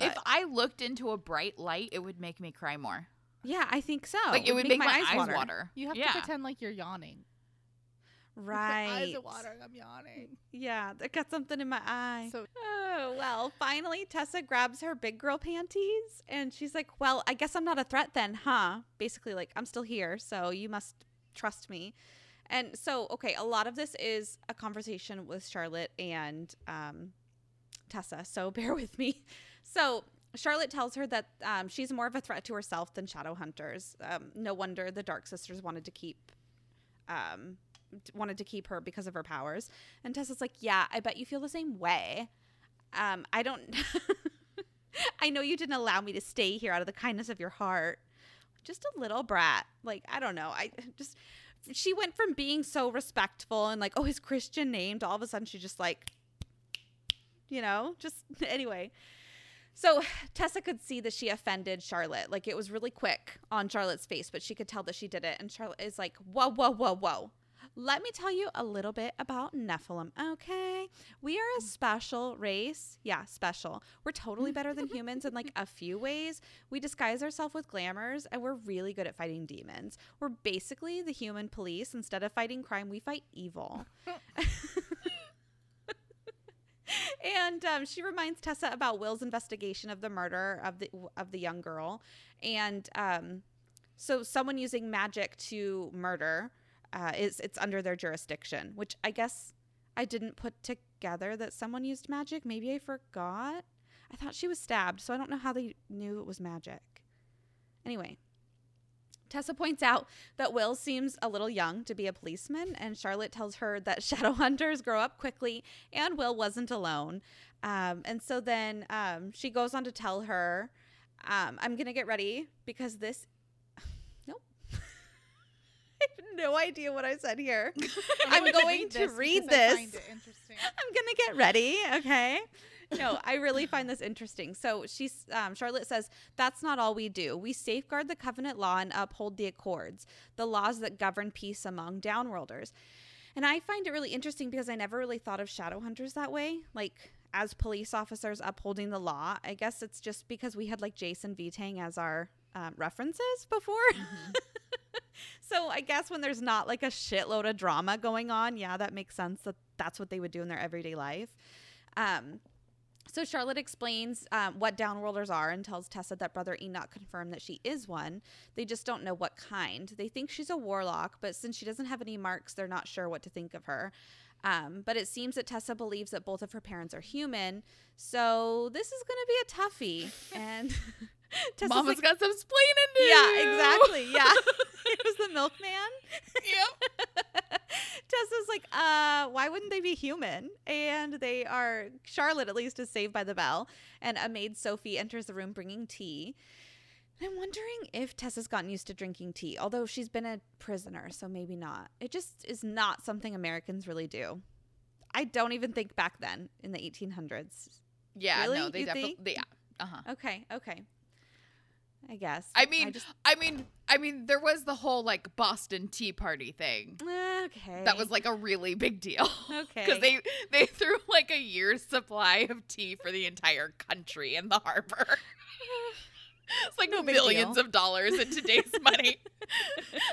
If I looked into a bright light, it would make me cry more. Yeah, I think so. like it would make, my, eyes water. You have yeah. to pretend like you're yawning. Right. My eyes are watering. I'm yawning. Yeah, I got something in my eye. So Oh, well, finally, Tessa grabs her big girl panties and she's like, Well, I guess I'm not a threat then, huh? Basically, like, I'm still here, so you must trust me. And so, okay, a lot of this is a conversation with Charlotte and um, Tessa, so bear with me. So, Charlotte tells her that um, she's more of a threat to herself than Shadow Hunters. Um, no wonder the Dark Sisters wanted to keep um, wanted to keep her because of her powers. And Tessa's like, "Yeah, I bet you feel the same way. Um, I don't. I know you didn't allow me to stay here out of the kindness of your heart. Just a little brat. Like I don't know. I just." She went from being so respectful and like, oh, his Christian name to all of a sudden she's just like, you know, just anyway. So Tessa could see that she offended Charlotte. Like it was really quick on Charlotte's face, but she could tell that she did it. And Charlotte is like, whoa, whoa, whoa, whoa. Let me tell you a little bit about Nephilim, okay? We are a special race. Yeah, special. We're totally better than humans in like a few ways. We disguise ourselves with glamours and we're really good at fighting demons. We're basically the human police. Instead of fighting crime, we fight evil. and um, she reminds Tessa about Will's investigation of the murder of the of the young girl, and um, so someone using magic to murder uh, is it's under their jurisdiction, which I guess I didn't put together that someone used magic. Maybe I forgot. I thought she was stabbed, so I don't know how they knew it was magic. Anyway, Tessa points out that Will seems a little young to be a policeman, and Charlotte tells her that shadow hunters grow up quickly, and Will wasn't alone. Um, and so then um, she goes on to tell her, um, I'm going to get ready because this. Nope. I have no idea what I said here. I'm going to read this. find it interesting. I'm gonna get ready. Okay. No, I really find this interesting. So she's um, Charlotte says that's not all we do. We safeguard the covenant law and uphold the accords, the laws that govern peace among downworlders. And I find it really interesting because I never really thought of shadow hunters that way, like as police officers upholding the law. I guess it's just because we had like Jason Vitang as our um, references before. so I guess when there's not like a shitload of drama going on, yeah, that makes sense that that's what they would do in their everyday life. Um, so Charlotte explains um, what downworlders are and tells Tessa that Brother Enoch confirmed that she is one. They just don't know what kind. They think she's a warlock, but since she doesn't have any marks, they're not sure what to think of her. Um, but it seems that Tessa believes that both of her parents are human, so this is going to be a toughie. And Tessa's Mama's like, got some splaining to yeah, do. exactly. Yeah, it was the milkman. Yep. Tessa's like, uh, why wouldn't they be human? And they are, Charlotte at least is saved by the bell. And a maid, Sophie, enters the room bringing tea. And I'm wondering if Tessa's gotten used to drinking tea, although she's been a prisoner, so maybe not. It just is not something Americans really do. I don't even think back then in the 1800s. Yeah, Really? no, they definitely. Yeah. Uh huh. Okay, okay. I guess. I mean, just, I mean, I mean, there was the whole like Boston Tea Party thing. okay. That was like a really big deal. okay. Because they they threw like a year's supply of tea for the entire country in the harbor. it's like No millions deal. of dollars in today's money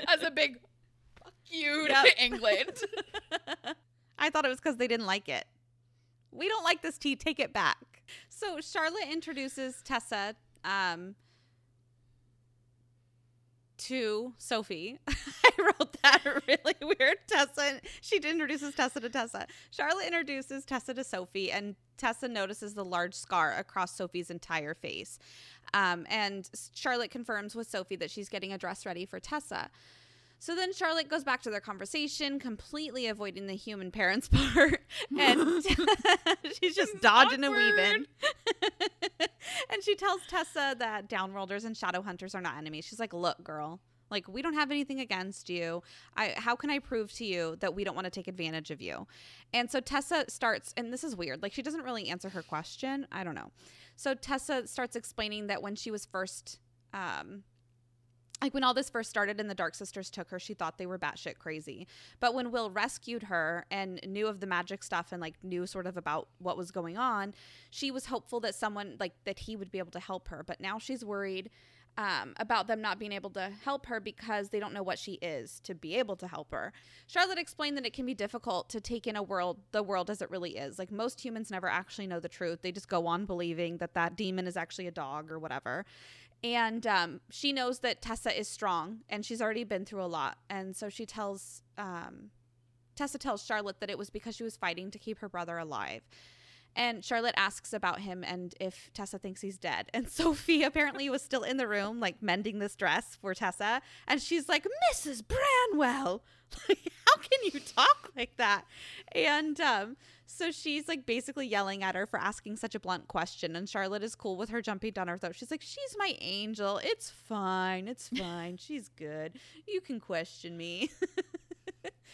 as a big fuck you Yep. to England. I thought it was because they didn't like it. We don't like this tea. Take it back. So Charlotte introduces Tessa um, to Sophie. I wrote that really weird. Tessa. She introduces Tessa to Tessa. Charlotte introduces Tessa to Sophie, and Tessa notices the large scar across Sophie's entire face. Um, and Charlotte confirms with Sophie that she's getting a dress ready for Tessa. So then Charlotte goes back to their conversation, completely avoiding the human parents part. And she's just dodging awkward. and weaving. and she tells Tessa that downworlders and shadow hunters are not enemies. She's like, look, girl, like we don't have anything against you. I how can I prove to you that we don't want to take advantage of you? And so Tessa starts, and this is weird. Like she doesn't really answer her question. I don't know. So Tessa starts explaining that when she was first um like when all this first started and the Dark Sisters took her, she thought they were batshit crazy. But when Will rescued her and knew of the magic stuff and like knew sort of about what was going on, she was hopeful that someone like that he would be able to help her. But now she's worried um, about them not being able to help her because they don't know what she is to be able to help her. Charlotte explained that it can be difficult to take in a world, the world as it really is. Like most humans never actually know the truth. They just go on believing that that demon is actually a dog or whatever. And um, she knows that Tessa is strong and she's already been through a lot. And so she tells, um, Tessa tells Charlotte that it was because she was fighting to keep her brother alive. And Charlotte asks about him and if Tessa thinks he's dead. And Sophie apparently was still in the room, like mending this dress for Tessa. And she's like, Mrs. Branwell, like, how can you talk like that? And um, so she's like basically yelling at her for asking such a blunt question. And Charlotte is cool with her jumping down her throat. She's like, She's my angel. It's fine. It's fine. She's good. You can question me.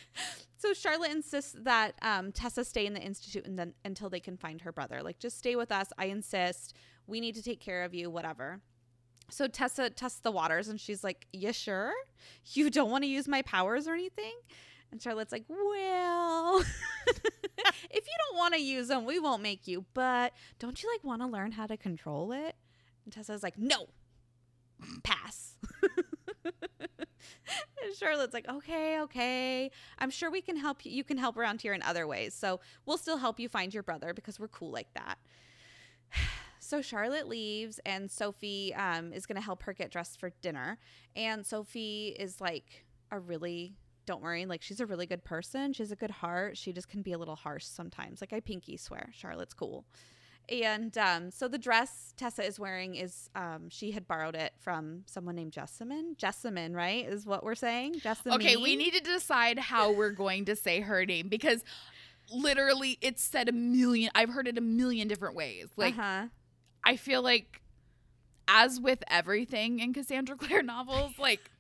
so Charlotte insists that um, Tessa stay in the institute and then until they can find her brother. Like, just stay with us. I insist. We need to take care of you. Whatever. So Tessa tests the waters and she's like, You sure? You don't want to use my powers or anything? And Charlotte's like, Well, if you don't want to use them, we won't make you. But don't you like want to learn how to control it? And Tessa's like, No, pass. and Charlotte's like, Okay, okay. I'm sure we can help you. You can help around here in other ways. So we'll still help you find your brother because we're cool like that. So Charlotte leaves, and Sophie um, is going to help her get dressed for dinner. And Sophie is like a really, don't worry, like she's a really good person. She has a good heart. She just can be a little harsh sometimes. Like I pinky swear, Charlotte's cool. And um, so the dress Tessa is wearing is um, she had borrowed it from someone named Jessamine. Jessamine, right? Is what we're saying. Jessamine. Okay, we need to decide how we're going to say her name because literally it's said a million. I've heard it a million different ways. Like uh-huh. I feel like, as with everything in Cassandra Clare novels, like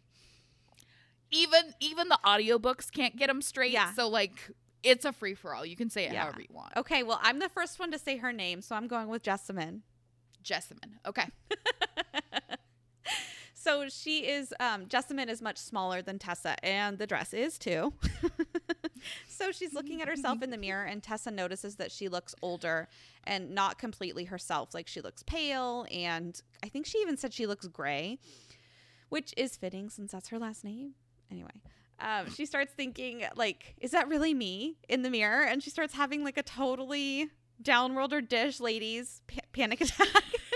even even the audiobooks can't get them straight. Yeah. So like it's a free for all. You can say it Yeah. however you want. Okay, well, I'm the first one to say her name, so I'm going with Jessamine. Jessamine. Okay. so she is um Jessamine is much smaller than Tessa and the dress is too. so she's looking at herself in the mirror and Tessa notices that she looks older and not completely herself. Like she looks pale and I think she even said she looks gray, which is fitting since that's her last name. Anyway, um, she starts thinking like, is that really me in the mirror? And she starts having like a totally Downworlder Dish ladies pa- panic attack.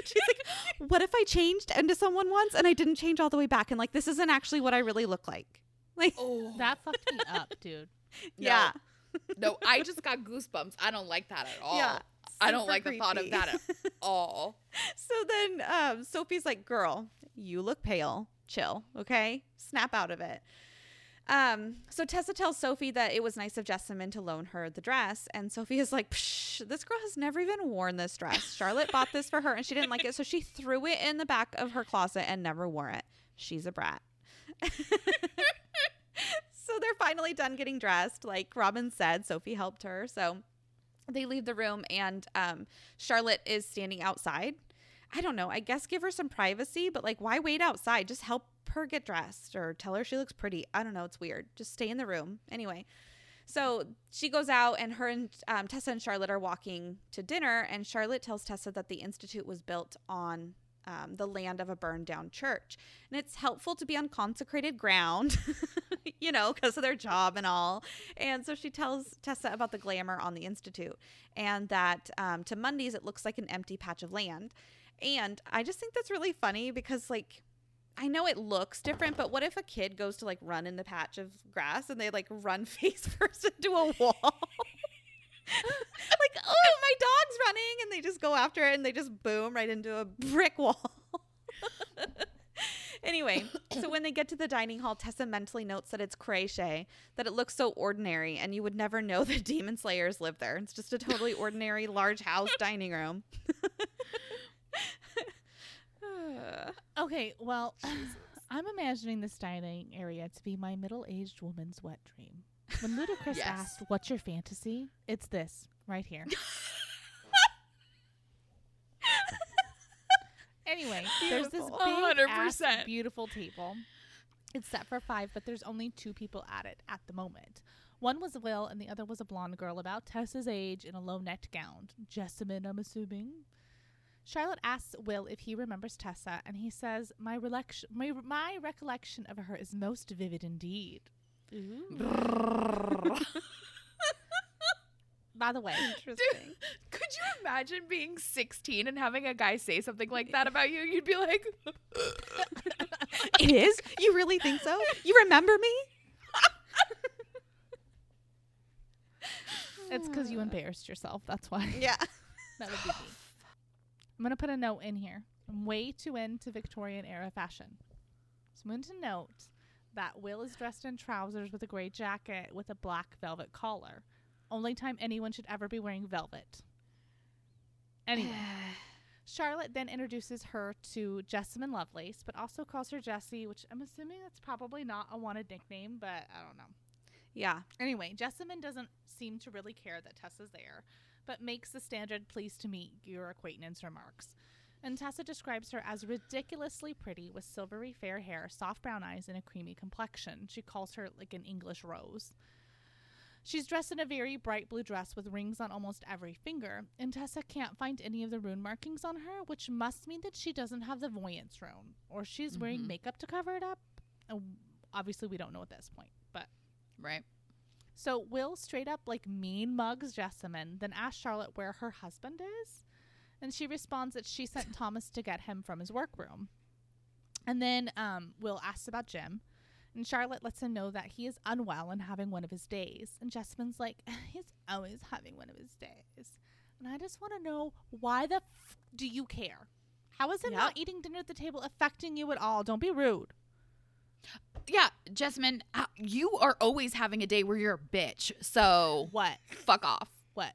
She's like, what if I changed into someone once and I didn't change all the way back? And like, this isn't actually what I really look like. Like, Oh That fucked me up, dude. yeah. No, I just got goosebumps. I don't like that at all. Yeah. I don't super like the thought of that at all. So then um, Sophie's like, girl, you look pale. Chill, okay? Snap out of it. Um, so Tessa tells Sophie that it was nice of Jessamine to loan her the dress, and Sophie is like, Psh, "This girl has never even worn this dress. Charlotte bought this for her, and she didn't like it, so she threw it in the back of her closet and never wore it. She's a brat." so they're finally done getting dressed. Like Robin said, Sophie helped her, so they leave the room, and um, Charlotte is standing outside. I don't know. I guess give her some privacy, but like, why wait outside? Just help her get dressed or tell her she looks pretty. I don't know. It's weird. Just stay in the room. Anyway, so she goes out, and her and um, Tessa and Charlotte are walking to dinner. And Charlotte tells Tessa that the Institute was built on um, the land of a burned down church. And it's helpful to be on consecrated ground, you know, because of their job and all. And so she tells Tessa about the glamour on the Institute and that um, to mundanes it looks like an empty patch of land. And I just think that's really funny because, like, I know it looks different, but what if a kid goes to like run in the patch of grass and they like run face first into a wall? like, oh, my dog's running, and they just go after it and they just boom right into a brick wall. anyway, so when they get to the dining hall, Tessa mentally notes that it's crochet, that it looks so ordinary, and you would never know that demon slayers live there. It's just a totally ordinary large house dining room. Okay, well, I'm imagining this dining area to be my middle aged woman's wet dream. When Ludacris Yes. asked, What's your fantasy? It's this right here. anyway, there's this Beautiful. big, ass, beautiful table. It's set for five, but there's only two people at it at the moment. One was Will, and the other was a blonde girl about Tessa's age in a low necked gown. Jessamine, I'm assuming. Charlotte asks Will if he remembers Tessa, and he says, "My recollection, my, my recollection of her is most vivid indeed." By the way, Interesting. Could you imagine being 16 and having a guy say something like that about you? You'd be like, it is? You really think so? You remember me? it's because you embarrassed yourself. That's why. Yeah. That would be me. I'm gonna put a note in here. I'm way too into Victorian era fashion. So I'm going to note that Will is dressed in trousers with a gray jacket with a black velvet collar. Only time anyone should ever be wearing velvet. Anyway, Charlotte then introduces her to Jessamine Lovelace, but also calls her Jessie, which I'm assuming that's probably not a wanted nickname, but I don't know. yeah. Anyway, Jessamine doesn't seem to really care that Tessa's there, but makes the standard pleased to meet your acquaintance remarks. And Tessa describes her as ridiculously pretty with silvery fair hair, soft brown eyes, and a creamy complexion. She calls her like an English rose. She's dressed in a very bright blue dress with rings on almost every finger, and Tessa can't find any of the rune markings on her, which must mean that she doesn't have the voyance rune, or she's wearing Mhm. makeup to cover it up. And obviously, we don't know at this point, but Right. So Will straight up like mean mugs Jessamine, then asks Charlotte where her husband is. And she responds that she sent Thomas to get him from his workroom. And then um, Will asks about Jem. And Charlotte lets him know that he is unwell and having one of his days. And Jessamine's like, he's always having one of his days. And I just want to know why the f- do you care? How is him Yep. not eating dinner at the table affecting you at all? Don't be rude. Yeah, Jessamine, uh, you are always having a day where you're a bitch. So What? fuck off. What?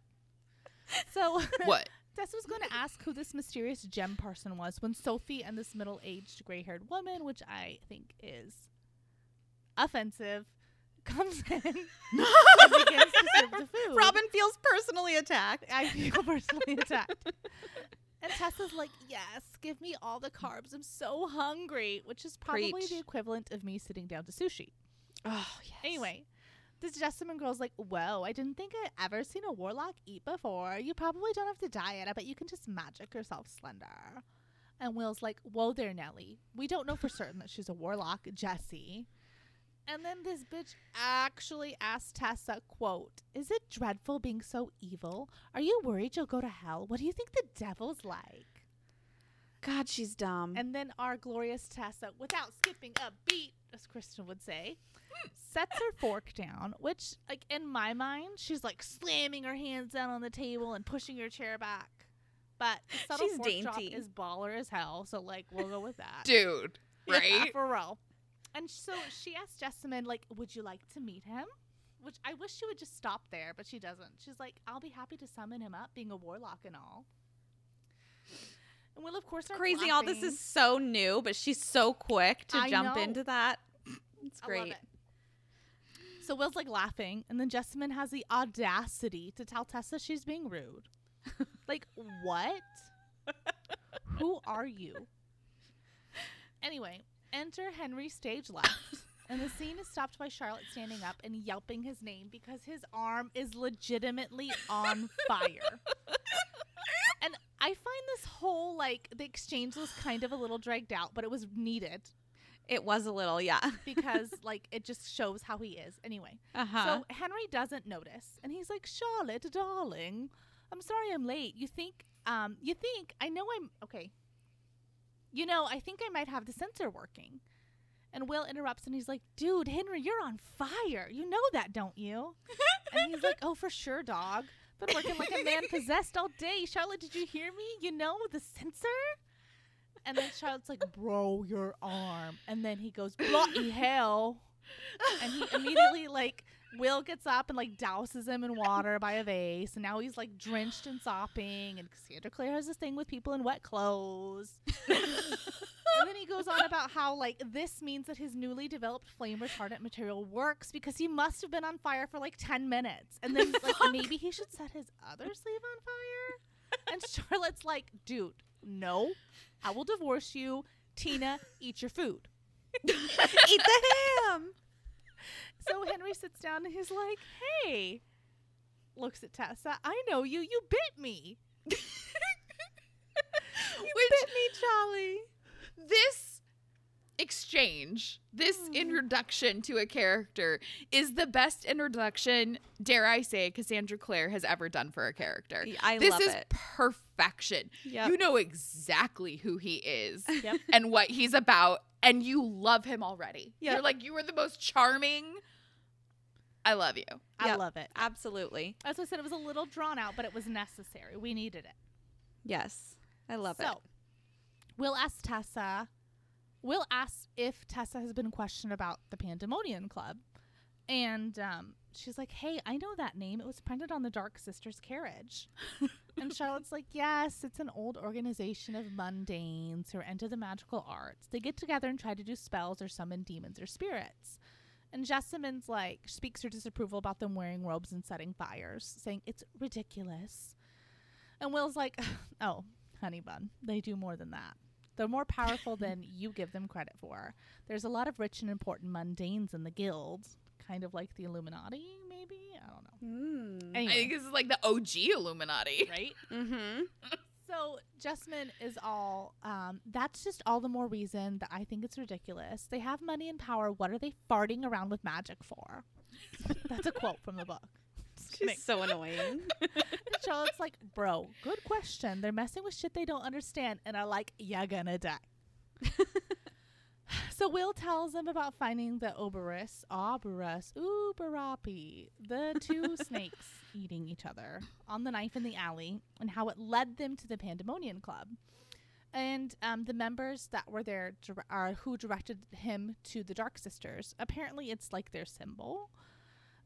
So What? Tess was going to ask who this mysterious Jem person was when Sophie and this middle aged gray haired woman, which I think is offensive, comes in and begins to serve the food. Robin feels personally attacked. I feel personally attacked. And Tessa's like, Yes, give me all the carbs. I'm so hungry, which is probably Preach. the equivalent of me sitting down to sushi. Oh, yes. Anyway, this Jessamine girl's like, Whoa, I didn't think I'd ever seen a warlock eat before. You probably don't have to diet. I bet you can just magic yourself slender. And Will's like, Whoa there, Nellie. We don't know for certain that she's a warlock, Jessie. And then this bitch actually asked Tessa, quote, Is it dreadful being so evil? Are you worried you'll go to hell? What do you think the devil's like? God, she's dumb. And then our glorious Tessa, without skipping a beat, as Kristen would say, sets her fork down, which, like, in my mind, she's like slamming her hands down on the table and pushing her chair back. But the subtle She's fork drop dainty. is baller as hell, so, like, we'll go with that. Dude, Yeah, right? for real. And so she asked Jessamine, like, would you like to meet him? Which I wish she would just stop there, but she doesn't. She's like, I'll be happy to summon him up, being a warlock and all. And Will, of course, Crazy. All this is so new, but she's so quick to I jump know. into that. It's great. it. So Will's like laughing, and then Jessamine has the audacity to tell Tessa she's being rude. like, what? Who are you? Anyway, enter Henry stage left. And the scene is stopped by Charlotte standing up and yelping his name because his arm is legitimately on fire. and I find this whole like the exchange was kind of a little dragged out, but it was needed It was a little, yeah. because like it just shows how he is. Anyway, Uh huh. so Henry doesn't notice, and he's like, "Charlotte, darling, I'm sorry I'm late. You think, um, you think I know I'm okay. You know, I think I might have the sensor working." And Will interrupts, and he's like, "Dude, Henry, you're on fire. You know that, don't you?" and he's like, "Oh, for sure, dog. Been working like a man possessed all day. Charlotte, did you hear me? You know the sensor." And then Charlotte's like, "Bro, your arm." And then he goes, "Bloody hell." and he immediately like Will gets up and like douses him in water by a vase, and now he's like drenched and sopping. And Cassandra Clare has this thing with people in wet clothes. and then he goes on about how like this means that his newly developed flame retardant material works because he must have been on fire for like ten minutes, and then like maybe he should set his other sleeve on fire. And Charlotte's like, dude, no, I will divorce you. Tina, eat your food. Eat the ham. So Henry sits down and he's like, "Hey," looks at Tessa. I know you. You bit me. You Which bit me, Charlie. this exchange, this Hmm. introduction to a character is the best introduction, dare I say, Cassandra Clare has ever done for a character. I this love is it. perfection. Yep. You know exactly who he is Yep. and what he's about, and you love him already. Yep. You're like, you are the most charming. I love you. I Yep. love it. Absolutely. As I said, it was a little drawn out, but it was necessary. We needed it. Yes. I love it. so, it. Will ask Tessa, We'll ask if Tessa has been questioned about the Pandemonium Club. And um, she's like, hey, I know that name. It was printed on the Dark Sisters carriage. and Charlotte's like, yes, it's an old organization of mundanes who are into the magical arts. They get together and try to do spells or summon demons or spirits. And Jessamine's like, speaks her disapproval about them wearing robes and setting fires, saying it's ridiculous. And Will's like, oh, honey bun, they do more than that. They're more powerful than you give them credit for. There's a lot of rich and important mundanes in the guild, kind of like the Illuminati, maybe? I don't know. Mm. I think this is like the OG Illuminati. right? Mm-hmm. So Jessamine is all, um, that's just all the more reason that I think it's ridiculous. They have money and power. What are they farting around with magic for? That's a quote from the book. She's so annoying. And Charlotte's like, bro, good question. They're messing with shit they don't understand. And I like, you're gonna die. so Will tells them about finding the Oberus, Oberus, Uberapi, the two snakes eating each other on the knife in the alley, and how it led them to the Pandemonium Club. And um, the members that were there dir- are who directed him to the Dark Sisters. Apparently, it's like their symbol.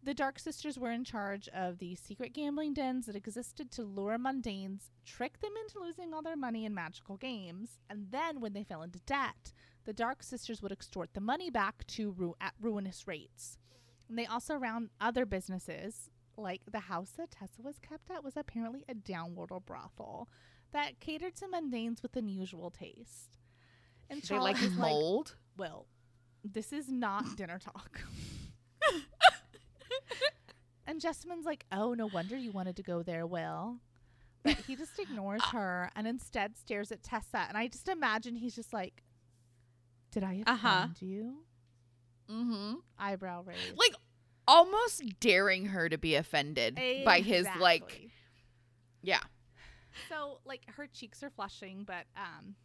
The Dark Sisters were in charge of the secret gambling dens that existed to lure mundanes, trick them into losing all their money in magical games, and then when they fell into debt, the Dark Sisters would extort the money back to ru- at ruinous rates. And they also ran other businesses, like the house that Tessa was kept at was apparently a downward brothel that catered to mundanes with unusual taste. And They like is like, mold. well, this is not dinner talk. and Jessamine's like, oh, no wonder you wanted to go there, Will. But he just ignores her and instead stares at Tessa. And I just imagine he's just like, did I offend Uh-huh. you? mm-hmm. Eyebrow raised. Like almost daring her to be offended by his like yeah. So like her cheeks are flushing, but um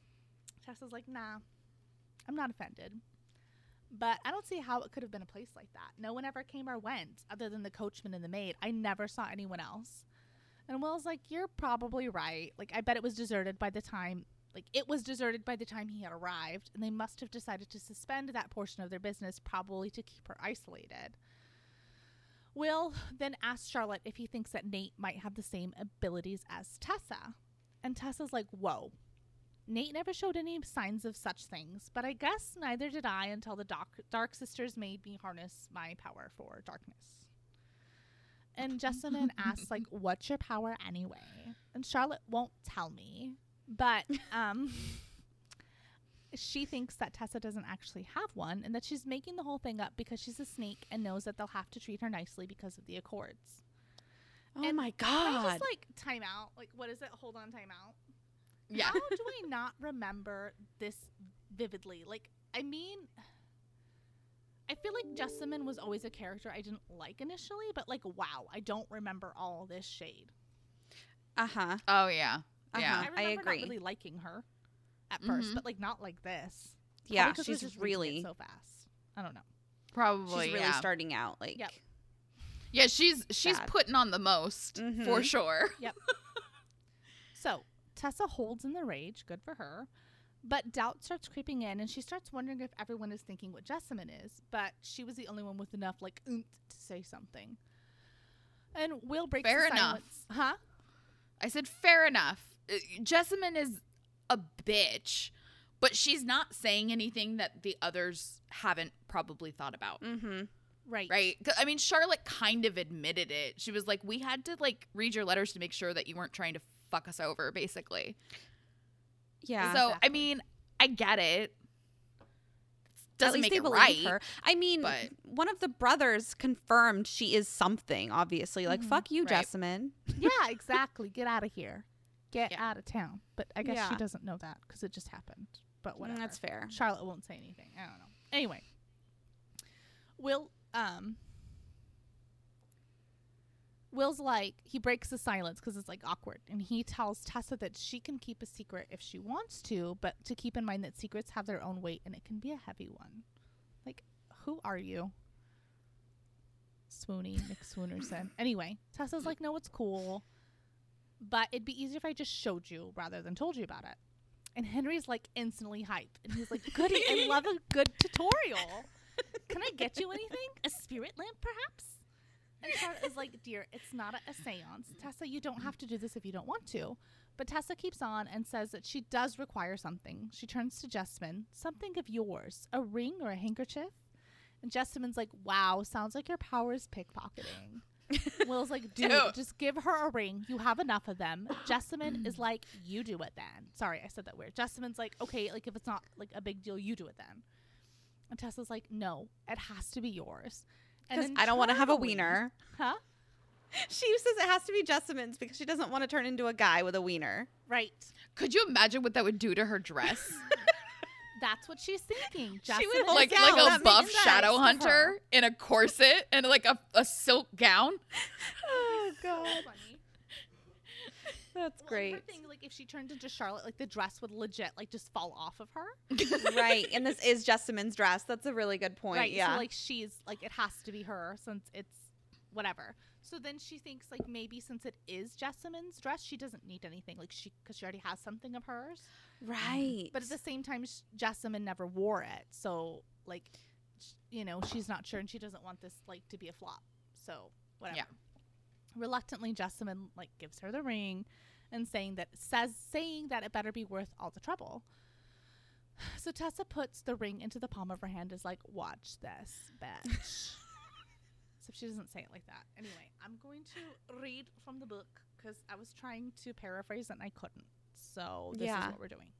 Tessa's like, nah, I'm not offended. But I don't see how it could have been a place like that. No one ever came or went other than the coachman and the maid. I never saw anyone else. And Will's like, You're probably right. Like I bet it was deserted by the time like it was deserted by the time he had arrived, and they must have decided to suspend that portion of their business probably to keep her isolated. Will then asks Charlotte if he thinks that Nate might have the same abilities as Tessa. And Tessa's like, whoa. Nate never showed any signs of such things, but I guess neither did I until the Dark, dark Sisters made me harness my power for darkness. And Jessamine asks, like, what's your power anyway? And Charlotte won't tell me, but um, she thinks that Tessa doesn't actually have one and that she's making the whole thing up because she's a snake and knows that they'll have to treat her nicely because of the accords. Oh And my Can I god. just like time out? Like, what is it? Hold on, time out. Yeah. How do I not remember this vividly? Like, I mean, I feel like Jessamine was always a character I didn't like initially, but like, wow, I don't remember all this shade. Uh huh. Oh yeah. Uh-huh. Yeah. I, I agree. not really liking her at first, Mhm. but like not like this. Probably Yeah, 'cause we're she's just really, so fast. I don't know. Probably she's really yeah. starting out like. Yep. yeah, she's she's Bad. putting on the most for Mhm. sure. Yep. so Tessa holds in the rage, good for her. But doubt starts creeping in, and she starts wondering if everyone is thinking what Jessamine is. But she was the only one with enough like oomph to say something. And Will breaks Fair the enough. silence. Huh? I said fair enough. Jessamine is a bitch, but she's not saying anything that the others haven't probably thought about. Mm-hmm. Right. Right? I mean, Charlotte kind of admitted it. She was like, "We had to like read your letters to make sure that you weren't trying to fuck us over," basically. Yeah. so, I mean, I get it. Doesn't make they it right. her. I mean, but- one of the brothers confirmed she is something. Obviously, like Mhm. fuck you, Right. Jessamine. Yeah, exactly. Get out of here. Get Yeah. out of town. But I guess she doesn't know that because it just happened. But Mm, whatever. That's fair. Charlotte won't say anything. I don't know. Anyway, Will um Will's like he breaks the silence because it's like awkward, and he tells Tessa that she can keep a secret if she wants to, but to keep in mind that secrets have their own weight and it can be a heavy one. Like, who are you? Swoony McSwoonerson. anyway, Tessa's like, no, it's cool, but it'd be easier if I just showed you rather than told you about it. And Henry's like instantly hyped. And he's like, Goody, I love a good tutorial. Can I get you anything? A spirit lamp, perhaps? And Charlotte is like, Dear, it's not a, a seance. Tessa, you don't have to do this if you don't want to. But Tessa keeps on and says that she does require something. She turns to Jessamine, something of yours, a ring or a handkerchief. And Jessamine's like, Wow, sounds like your power is pickpocketing. Will's like, dude, Ew. just give her a ring. You have enough of them. Jessamine is like, you do it then. Sorry, I said that weird. Jessamine's like, okay, like if it's not like a big deal, you do it then. And Tessa's like, no, it has to be yours. Because I don't want to have a wiener. Huh? She says it has to be Jessamine's because she doesn't want to turn into a guy with a wiener. Right. Could you imagine what that would do to her dress? That's what she's thinking. She would Jessamine like down. like a makes buff shadow for hunter in a corset and like a, a silk gown. Oh god, that's Well, and her great. thing, like if she turned into Charlotte, like the dress would legit like just fall off of her. right, and this is Jessamine's dress. That's a really good point. right. Yeah. So like she's like it has to be her since it's whatever. So then she thinks like maybe since it is Jessamine's dress, she doesn't need anything like she because she already has something of hers. Right. But at the same time, sh- Jessamine never wore it, so like sh- you know she's not sure and she doesn't want this like to be a flop. So whatever. Yeah. Reluctantly, Jessamine like gives her the ring and saying that says saying that it better be worth all the trouble. So Tessa puts the ring into the palm of her hand is like, watch this, bitch. so she doesn't say it like that. Anyway, I'm going to read from the book because I was trying to paraphrase and I couldn't. So this Yeah. is what we're doing.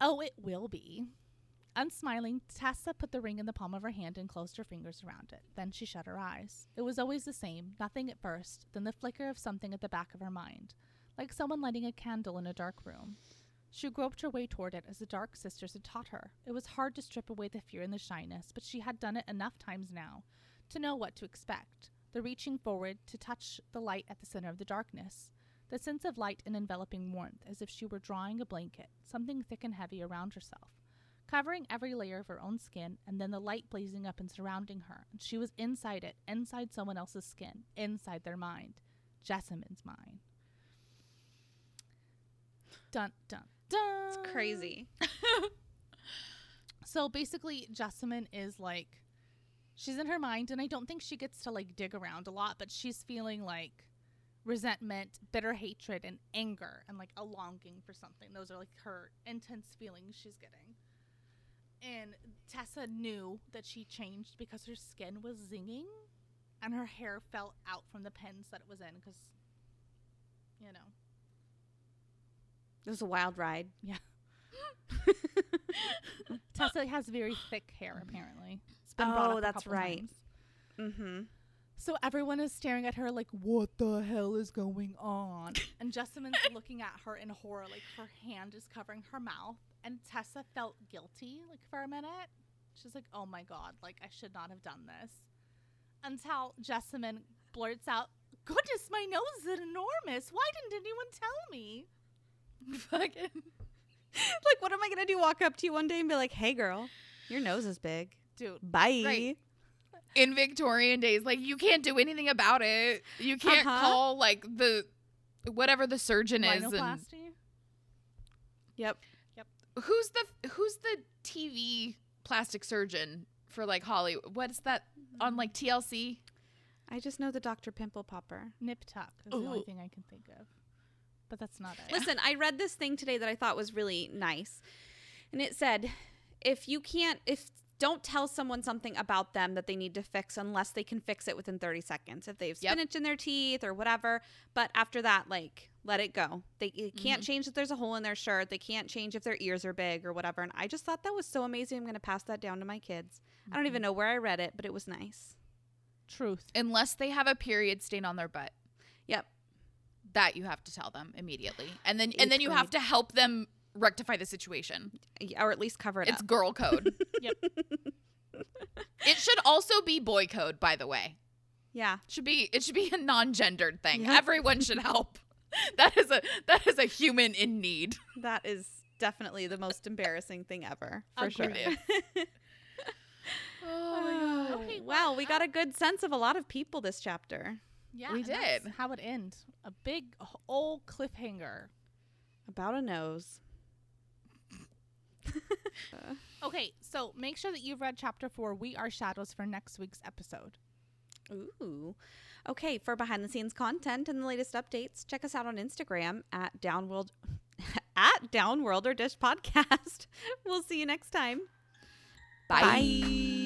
Oh, it will be. Unsmiling, Tessa put the ring in the palm of her hand and closed her fingers around it. Then she shut her eyes. It was always the same, nothing at first, then the flicker of something at the back of her mind, like someone lighting a candle in a dark room. She groped her way toward it as the Dark Sisters had taught her. It was hard to strip away the fear and the shyness, but she had done it enough times now to know what to expect. The reaching forward to touch the light at the center of the darkness. The sense of light and enveloping warmth, as if she were drawing a blanket, something thick and heavy around herself, covering every layer of her own skin, and then the light blazing up and surrounding her. And she was inside it, inside someone else's skin, inside their mind. Jessamine's mind. Dun dun dun. it's crazy. So basically, Jessamine is like, she's in her mind, and I don't think she gets to like dig around a lot, but she's feeling like resentment, bitter hatred, and anger, and like a longing for something. Those are like her intense feelings she's getting. And Tessa knew that she changed because her skin was zinging and her hair fell out from the pins that it was in because, you know. It was a wild ride. Yeah. Tessa has very thick hair, apparently. Oh, that's right. times. Mm-hmm. So everyone is staring at her like, what the hell is going on? And Jessamine's looking at her in horror, like her hand is covering her mouth. And Tessa felt guilty, like for a minute. She's like, oh my God, like I should not have done this. Until Jessamine blurts out, goodness, my nose is enormous. Why didn't anyone tell me? Fucking. Like, what am I gonna do? Walk up to you one day and be like, "Hey, girl, your nose is big. Dude, Bye." Right. In Victorian days, like you can't do anything about it. You can't Uh-huh. call like the whatever the surgeon is and yep. Yep. who's the who's the TV plastic surgeon for like Hollywood? What's that on like TLC? I just know the Dr. Pimple Popper. Nip tuck is the only thing I can think of. But that's not it. Listen, I read this thing today that I thought was really nice. And it said, if you can't if don't tell someone something about them that they need to fix unless they can fix it within 30 seconds. If they have Yep. spinach in their teeth or whatever, but after that like let it go. They, they can't mm-hmm. change if there's a hole in their shirt. They can't change if their ears are big or whatever. And I just thought that was so amazing. I'm going to pass that down to my kids. I don't even mm-hmm. know where I read it, but it was nice. Truth. Unless they have a period stain on their butt. Yep. That you have to tell them immediately. And then and then you have to help them rectify the situation. Or at least cover it It's up. girl code. Yep. it should also be boy code, by the way. Yeah. Should be it should be a non-gendered thing. Yep. Everyone should help. That is a that is a human in need. That is definitely the most embarrassing thing ever, for sure. Oh my god. Okay, wow, we got a good sense of a lot of people this chapter. Yeah, We did. How it end? A big old cliffhanger. About a nose. Okay, so make sure that you've read chapter four, We Are Shadows, for next week's episode. Ooh. Okay, for behind the scenes content and the latest updates, check us out on Instagram at Downworld at Downworlder Dish Podcast. We'll see you next time. Bye. Bye.